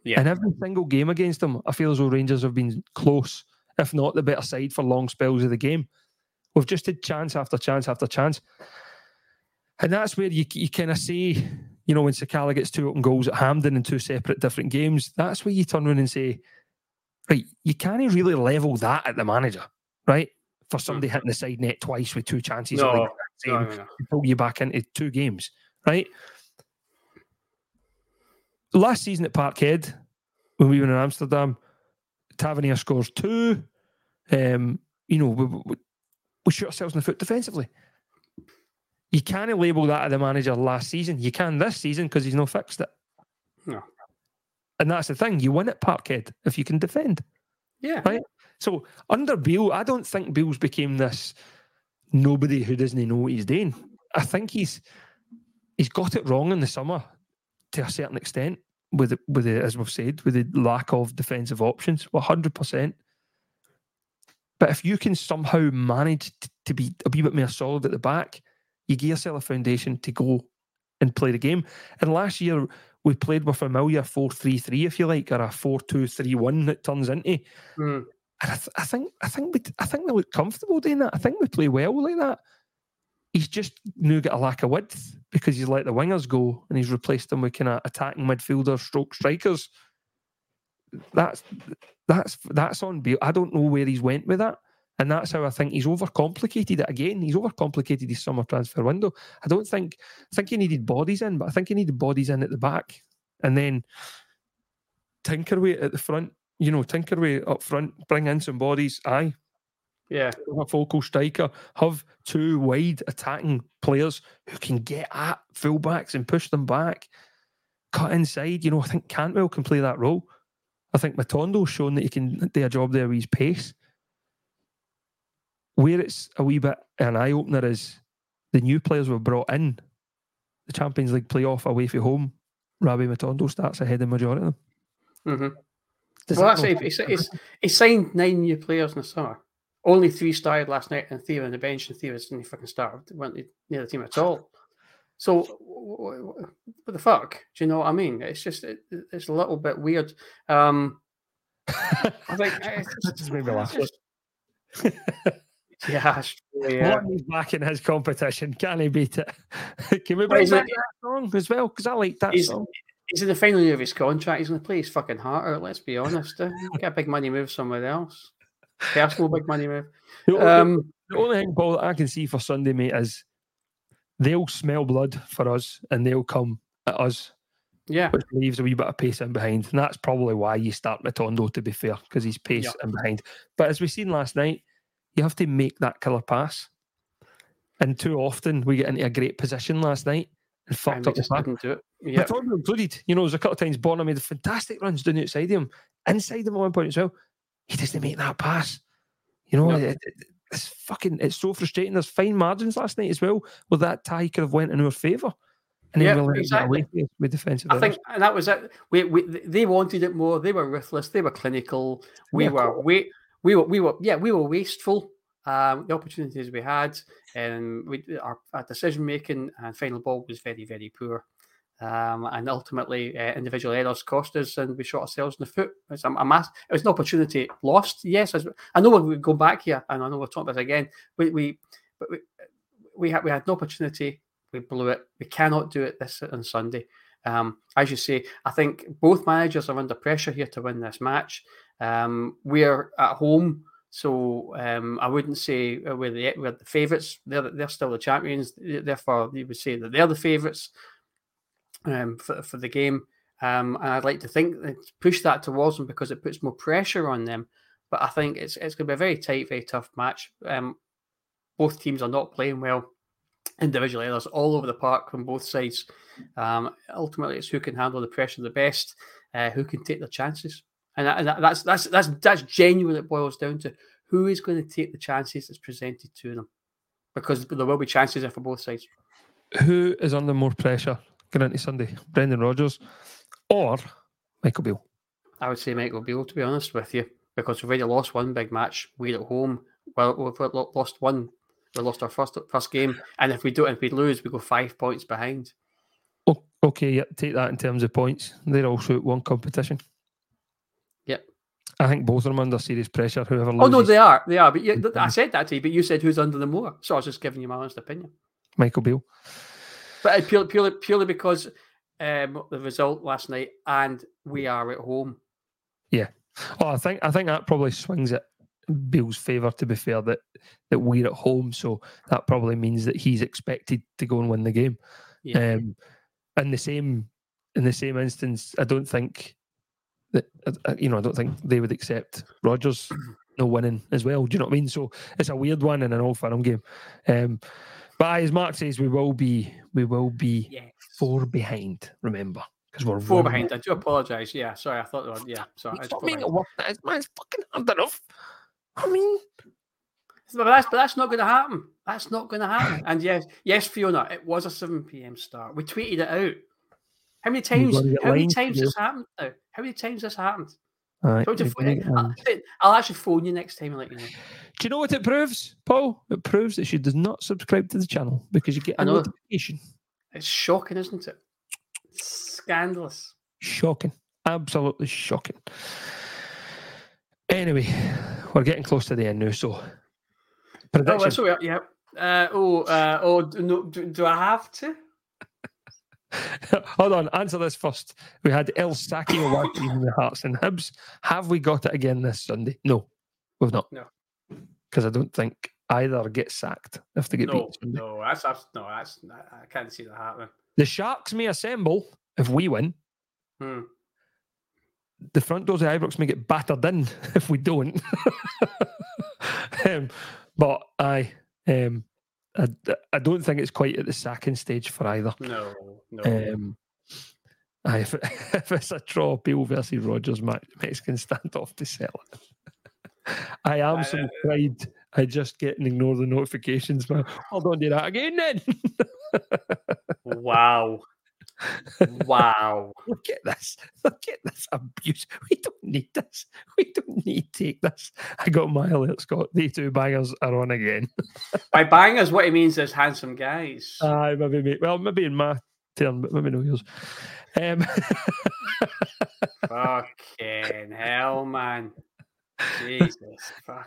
Yeah. And every single game against them, I feel as though Rangers have been close, if not the better side for long spells of the game. We've just had chance after chance after chance. And that's where you, you kind of see, you know, when Sakala gets two open goals at Hampden in two separate different games, that's where you turn around and say, right, you can't really level that at the manager, right? For somebody hitting the side net twice with two chances No, like no, no, no. to pull you back into two games, right? Last season at Parkhead, when we were in Amsterdam, Tavernier scores two. Um, you know, we, we, we shoot ourselves in the foot defensively. You can't label that at the manager last season. You can this season because he's not fixed it. No. And that's the thing. You win at Parkhead if you can defend. Yeah, Right. So under Beale, I don't think Beale's became this nobody who doesn't know what he's doing. I think he's he's got it wrong in the summer to a certain extent with the, with the, as we've said, with the lack of defensive options. One hundred percent. But if you can somehow manage t- to be a wee bit more solid at the back, you give yourself a foundation to go and play the game. And last year we played with a familiar 4-3-3, if you like, or a 4-2-3-1 that turns into. Mm. And I, th- I think I think we I think they look comfortable doing that. I think we play well like that. He's just now got a lack of width because he's let the wingers go and he's replaced them with kind of attacking midfielders, stroke strikers. That's that's that's on Beale. I don't know where he's went with that. And that's how I think he's overcomplicated it again. He's overcomplicated his summer transfer window. I don't think I think he needed bodies in, but I think he needed bodies in at the back. And then tinker with it at the front you know, tinker away up front, bring in some bodies. Aye, yeah. have a focal striker, have two wide attacking players who can get at fullbacks and push them back, cut inside. You know, I think Cantwell can play that role. I think Matondo's shown that he can do a job there with his pace. Where it's a wee bit an eye opener is the new players we've brought in the Champions League playoff away from home, Rabbi Matondo starts ahead of the majority of them. Mm-hmm. Does Well, that that's not- it. He's, he's, he signed nine new players in the summer. Only three started last night, and three were on the bench, and three was didn't fucking start. weren't near the team at all. So, what, the fuck? Do you know what I mean? It's just it, it's a little bit weird. Um, I think [laughs] it's That just made me laugh. just- yeah, yeah. Morton's back in his competition. Can he beat it? [laughs] Can we bring back that song as well? Because I like that He's, song. he's in the final year of his contract. He's going to play his fucking heart out. Let's be honest. Uh, Get a big money move somewhere else. Personal big money move. The only- Um, the only thing, Paul, that I can see for Sunday, mate, is they'll smell blood for us and they'll come at us, yeah, which leaves a wee bit of pace in behind. And that's probably why you start Matondo, to be fair, because he's pace Yeah. in behind. But as we seen last night, you have to make that killer pass. And too often we get into a great position last night and and fucked we up the didn't do it. Yeah, Matondo included. You know, there's a couple of times Bonner made fantastic runs down outside him, inside him at one point as well. He doesn't make that pass. You know, No. it- it- it's fucking, it's so frustrating. There's fine margins last night as well, where that tie could have went in our favour. And Yeah, we let it get exactly. with defensive I errors. think, and that was it. We, we they wanted it more. They were ruthless. They were clinical. We Yeah, were we we were we were yeah we were wasteful. Um, the opportunities we had and we our, our decision making and final ball was very very poor. Um, and ultimately, uh, individual errors cost us, and we shot ourselves in the foot. It's a, a mass, it was an opportunity lost. Yes, as- I know we go back here, and I know we're talking about this again. We, we, but we, we had we had an opportunity. We blew it. We cannot do it this on Sunday. Um, as you say, I think both managers are under pressure here to win this match. Um, we're at home, so um, I wouldn't say we're the we're the favourites. They're they're still the champions. Therefore, you would say that they're the favourites um, for for the game. Um, and I'd like to think push that towards them because it puts more pressure on them. But I think it's it's going to be a very tight, very tough match. Um, both teams are not playing well individual errors all over the park from both sides. Um, ultimately, it's who can handle the pressure the best, uh, who can take the chances, and, that, and that, that's that's that's that's genuinely it boils down to who is going to take the chances that's presented to them, because there will be chances there for both sides. Who is under more pressure going into Sunday? Brendan Rodgers or Michael Beale? I would say Michael Beale, to be honest with you, because we've already lost one big match. We're at home. Well, we've lost one. We lost our first first game, and if we don't, if we lose, we go five points behind. Oh, okay, yep, take that in terms of points. They're also at one competition. Yep. I think both of them under serious pressure. Whoever loses, Oh no, they are, they are. But you, I said that to you, but you said who's under them more. So I was just giving you my honest opinion. Michael Beale. But purely, purely, purely because um, the result last night, and we are at home. Yeah. Oh, I think I think that probably swings it Bill's favour. To be fair, that that we're at home, so that probably means that he's expected to go and win the game. Yeah. Um, in the same in the same instance, I don't think that uh, uh, you know I don't think they would accept Rodgers [clears throat] no winning as well. Do you know what I mean? So it's a weird one in an Old Firm game. Um, but as Mark says, we will be we will be Yes. four behind. Remember, because we're Four one- behind. I do apologise. Yeah, sorry. I thought they were. Yeah, sorry. I It's not making behind. it work. It's, man, it's fucking hard enough. I mean, But that's but that's not going to happen. That's not going to happen. [clears throat] And yes, yes, Fiona, it was a seven p.m. start. We tweeted it out. How many times? How many times this happened now? How many times this happened? Aye, Don't you you're pho- gonna get I'll, lines. I'll actually phone you next time and let you know. Do you know what it proves, Paul? It proves that she does not subscribe to the channel because you get I a know. notification. It's shocking, isn't it? Scandalous. Shocking. Absolutely shocking. Anyway, we're getting close to the end now, so Oh, prediction. that's what we are, yeah. Uh, oh, uh, oh, do, no, do, do I have to? [laughs] Hold on, answer this first. We had El Saki watching the Hearts and Hibs. Have we got it again this Sunday? No, we've not. No. Because I don't think either get sacked if they get No, beat. Sunday. no, that's, that's no, that's I can't see that happening. The Sharks may assemble if we win. Hmm. the front doors of Ibrox may get battered in [laughs] if we don't. [laughs] um, but I, um, I, I don't think it's quite at the sacking stage for either. No, no. Um, aye, [laughs] if, if it's a draw, Beale versus Rodgers Mexican standoff to sell it. [laughs] I am Aye, subscribed. I just get and ignore the notifications, man. Hold on, do that again then. [laughs] Wow. Wow. [laughs] Look at this. Look at this abuse. We don't need this. We don't need to take this. I got my alert, Scott. The two bangers are on again. [laughs] By bangers, what he means is handsome guys. Aye, maybe, maybe. Well, maybe in my turn, but maybe no yours. Um, [laughs] Fucking hell, man. Jesus.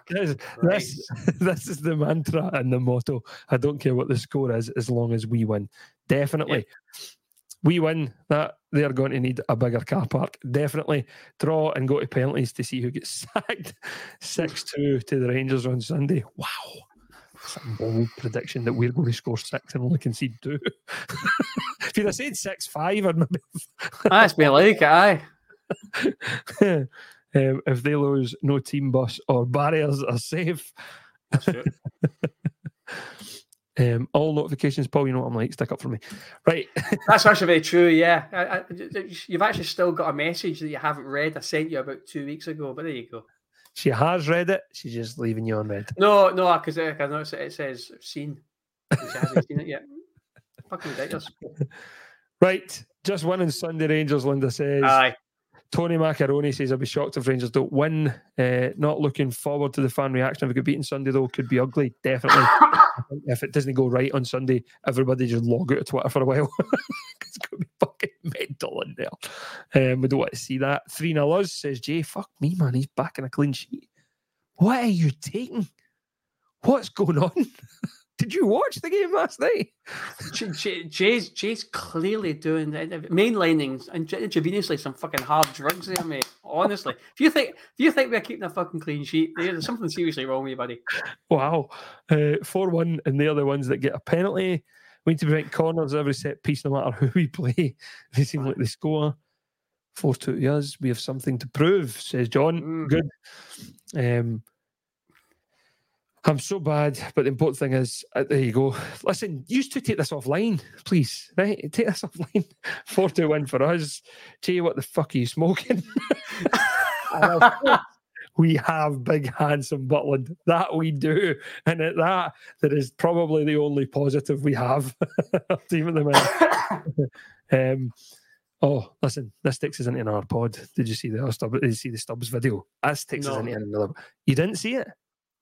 This, this, this is the mantra and the motto. I don't care what the score is, as long as we win. Definitely. We win that they're going to need a bigger car park. Definitely draw and go to penalties to see who gets [laughs] sacked. 6 2 to the Rangers on Sunday. Wow. That's a bold prediction that we're going to score six and only concede two. [laughs] if you'd have said 6 5, I'd maybe [laughs] That's me like aye. um, if they lose, no team bus or barriers are safe. Um, all notifications, Paul, you know what I'm like, stick up for me. Right. [laughs] That's actually very true. Yeah, I, I, you've actually still got a message that you haven't read. I sent you about two weeks ago, but there you go. she has read it. She's just leaving you on red. No, no, because I noticed it, says seen. She hasn't seen it yet. [laughs] Fucking ridiculous. Right. Just winning Sunday Rangers, Linda says. Aye. Tony Macaroni says, I'll be shocked if Rangers don't win. Uh, not looking forward to the fan reaction. If we get beaten Sunday, though, could be ugly. Definitely. [coughs] If it doesn't go right on Sunday, everybody just log out of Twitter for a while. [laughs] it's going to be fucking mental in there. Um, we don't want to see that. 3 0 us, says Jay. Fuck me, man. He's back in a clean sheet. What are you taking? What's going on? [laughs] Did you watch the game last night? J- J- Jay's, Jay's clearly doing the, the mainlining and j- intravenously some fucking hard drugs there, mate. Honestly, if you think if you think we're keeping a fucking clean sheet, there's something seriously wrong with you, buddy. Wow. Uh, 4 1, and they're the ones that get a penalty. We need to prevent corners every set piece, no matter [laughs] who we play. They seem like they score. 4 2 to us. We have something to prove, says John. Mm. Good. Um, I'm so bad, but the important thing is, uh, there you go. Listen, used to take this offline, please. Right? Take this [laughs] offline. 4 2 win for us. Jay, what the fuck are you smoking? [laughs] And of course, we have big handsome Butland. That we do. And at that, that is probably the only positive we have. At the minute. um, oh, listen, this takes us into another pod. Did you see the? Did you see the Stubbs video? This takes us No. into another. You didn't see it?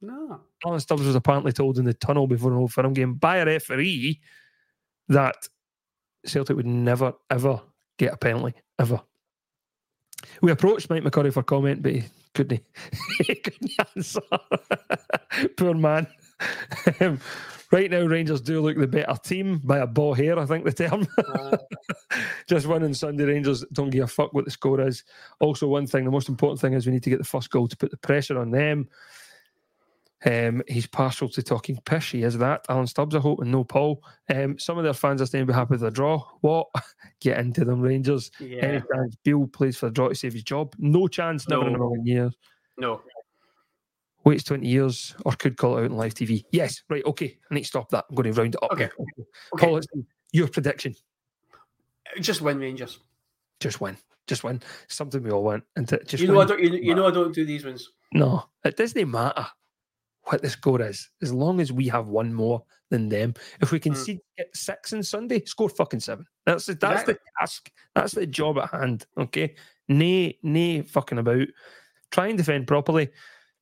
No. Alan Stubbs was apparently told in the tunnel before an old firm game by a referee that Celtic would never, ever get a penalty, ever. We approached Mike McCurry for comment, but he couldn't, [laughs] he couldn't answer. [laughs] Poor man. Um, right now, Rangers do look the better team by a ball hair, I think the term. [laughs] Just winning Sunday, Rangers don't give a fuck what the score is. Also, one thing, the most important thing is we need to get the first goal to put the pressure on them. Um, he's partial to talking pish. He is that. Alan Stubbs, I hope, and no Paul. Um, some of their fans are staying be happy with the draw. What? [laughs] Get into them, Rangers. Yeah. Any chance Bill plays for the draw to save his job? No chance, never in a No. million years. No. Waits 20 years or could call it out on live TV. Yes, right, okay. I need to stop that. I'm going to round it up. Okay. Okay. Paul, it's your prediction. Just win Rangers. Just win. Just win. Something we all want. And just you know I don't. You, you know I don't do these ones. No, it doesn't matter what the score is, as long as we have one more than them. If we can Mm. see get six on Sunday, score fucking seven. That's the, that's the task. That's the job at hand. Okay, nay, nay, fucking about. Try and defend properly.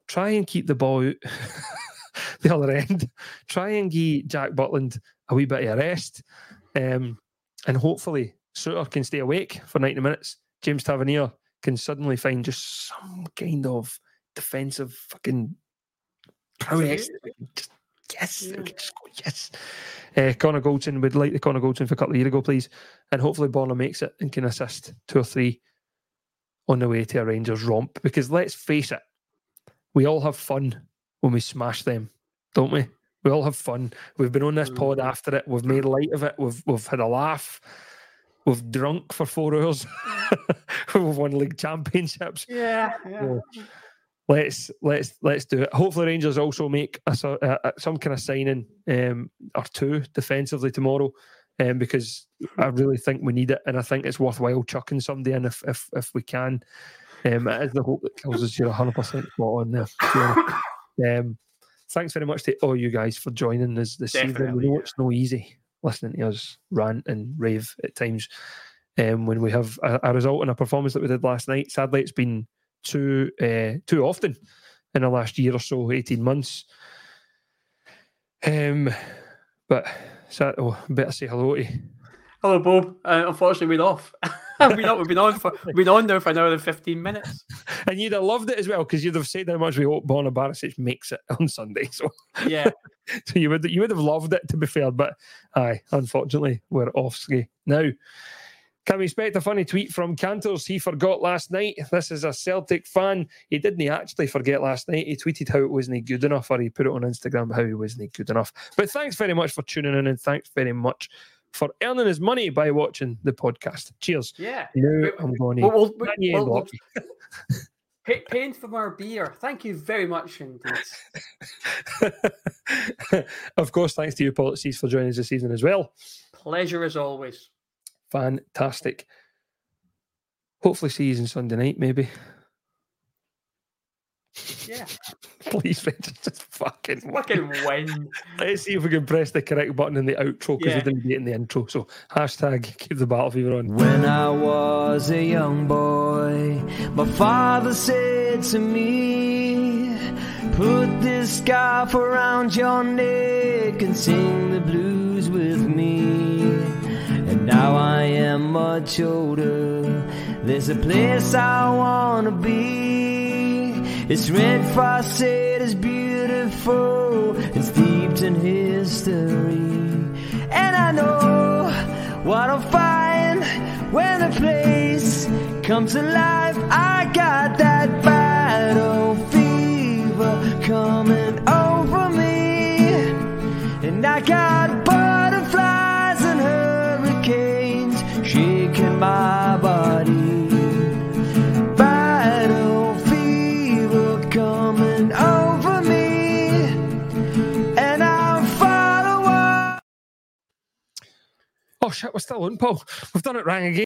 Try and keep the ball out [laughs] the other end. Try and give Jack Butland a wee bit of a rest, um, and hopefully Souttar can stay awake for ninety minutes. James Tavernier can suddenly find just some kind of defensive fucking prowess. Just, yes, Yeah. just go, yes. Uh, Connor Goldson would like the Connor Goldson for a couple of years ago, please. And hopefully Bonner makes it and can assist two or three on the way to a Rangers romp. Because let's face it, we all have fun when we smash them, don't we? We all have fun. We've been on this pod Mhm. after it. We've made light of it. We've we've had a laugh. We've drunk for four hours. [laughs] we've won league championships Yeah. yeah. Let's let's let's do it. Hopefully, Rangers also make a, uh, uh, some kind of signing um, or two defensively tomorrow, um, because I really think we need it, and I think it's worthwhile chucking somebody in if if, if we can. Um, it is the hope that kills us. You're 100 percent spot on there. Fiona. Um, thanks very much to all you guys for joining us this evening. We know it's no easy. listening to us rant and rave at times um, when we have a, a result and a performance that we did last night. Sadly, it's been too uh, too often in the last year or so, eighteen months. Um, but so, oh, better say hello to. You. Hello, Bob. Uh, unfortunately, we're off. we've, been on, we've been on for we've been on now for an hour and fifteen minutes. [laughs] And you'd have loved it as well because you'd have said how much we hope Borna Barisic makes it on Sunday. So Yeah, [laughs] so you would you would have loved it to be fair, but aye, unfortunately we're off ski now. Can we expect a funny tweet from Cantors? He forgot last night. This is a Celtic fan. He didn't actually forget last night. He tweeted how it wasn't good enough, or he put it on Instagram how he wasn't good enough. But thanks very much for tuning in, and thanks very much for earning his money by watching the podcast. Cheers. yeah. Now I'm going We'll, we'll, to Kanye we'll- we'll- [laughs] pay, paying for our beer. Thank you very much indeed. [laughs] of course, thanks to you, policies, for joining us this season as well. Pleasure as always. Fantastic. Hopefully, see you on Sunday night, maybe. Yeah, [laughs] Please, Rangers, just fucking win. fucking win. Let's see if we can press the correct button in the outro because Yeah. we didn't do it in the intro. So, hashtag [laughs] keep the battle fever on. When I was a young boy, my father said to me, Put this scarf around your neck and sing the blues with me. Now I am much older. There's a place I wanna be. It's red frosted, it's beautiful, it's steeped in history. And I know what I'll find when the place comes alive. I got that battle fever coming over my body. Battle fever coming over me, and I'll. Oh, shit, we're still on, Paul. We've done it wrong again.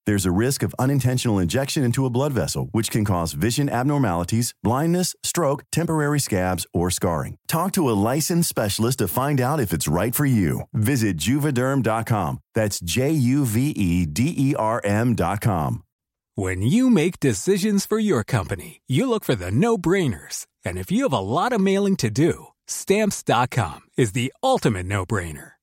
There's a risk of unintentional injection into a blood vessel, which can cause vision abnormalities, blindness, stroke, temporary scabs, or scarring. Talk to a licensed specialist to find out if it's right for you. Visit juvederm.com. That's J U V E D E R M.com. When you make decisions for your company, you look for the no brainers. And if you have a lot of mailing to do, stamps.com is the ultimate no brainer.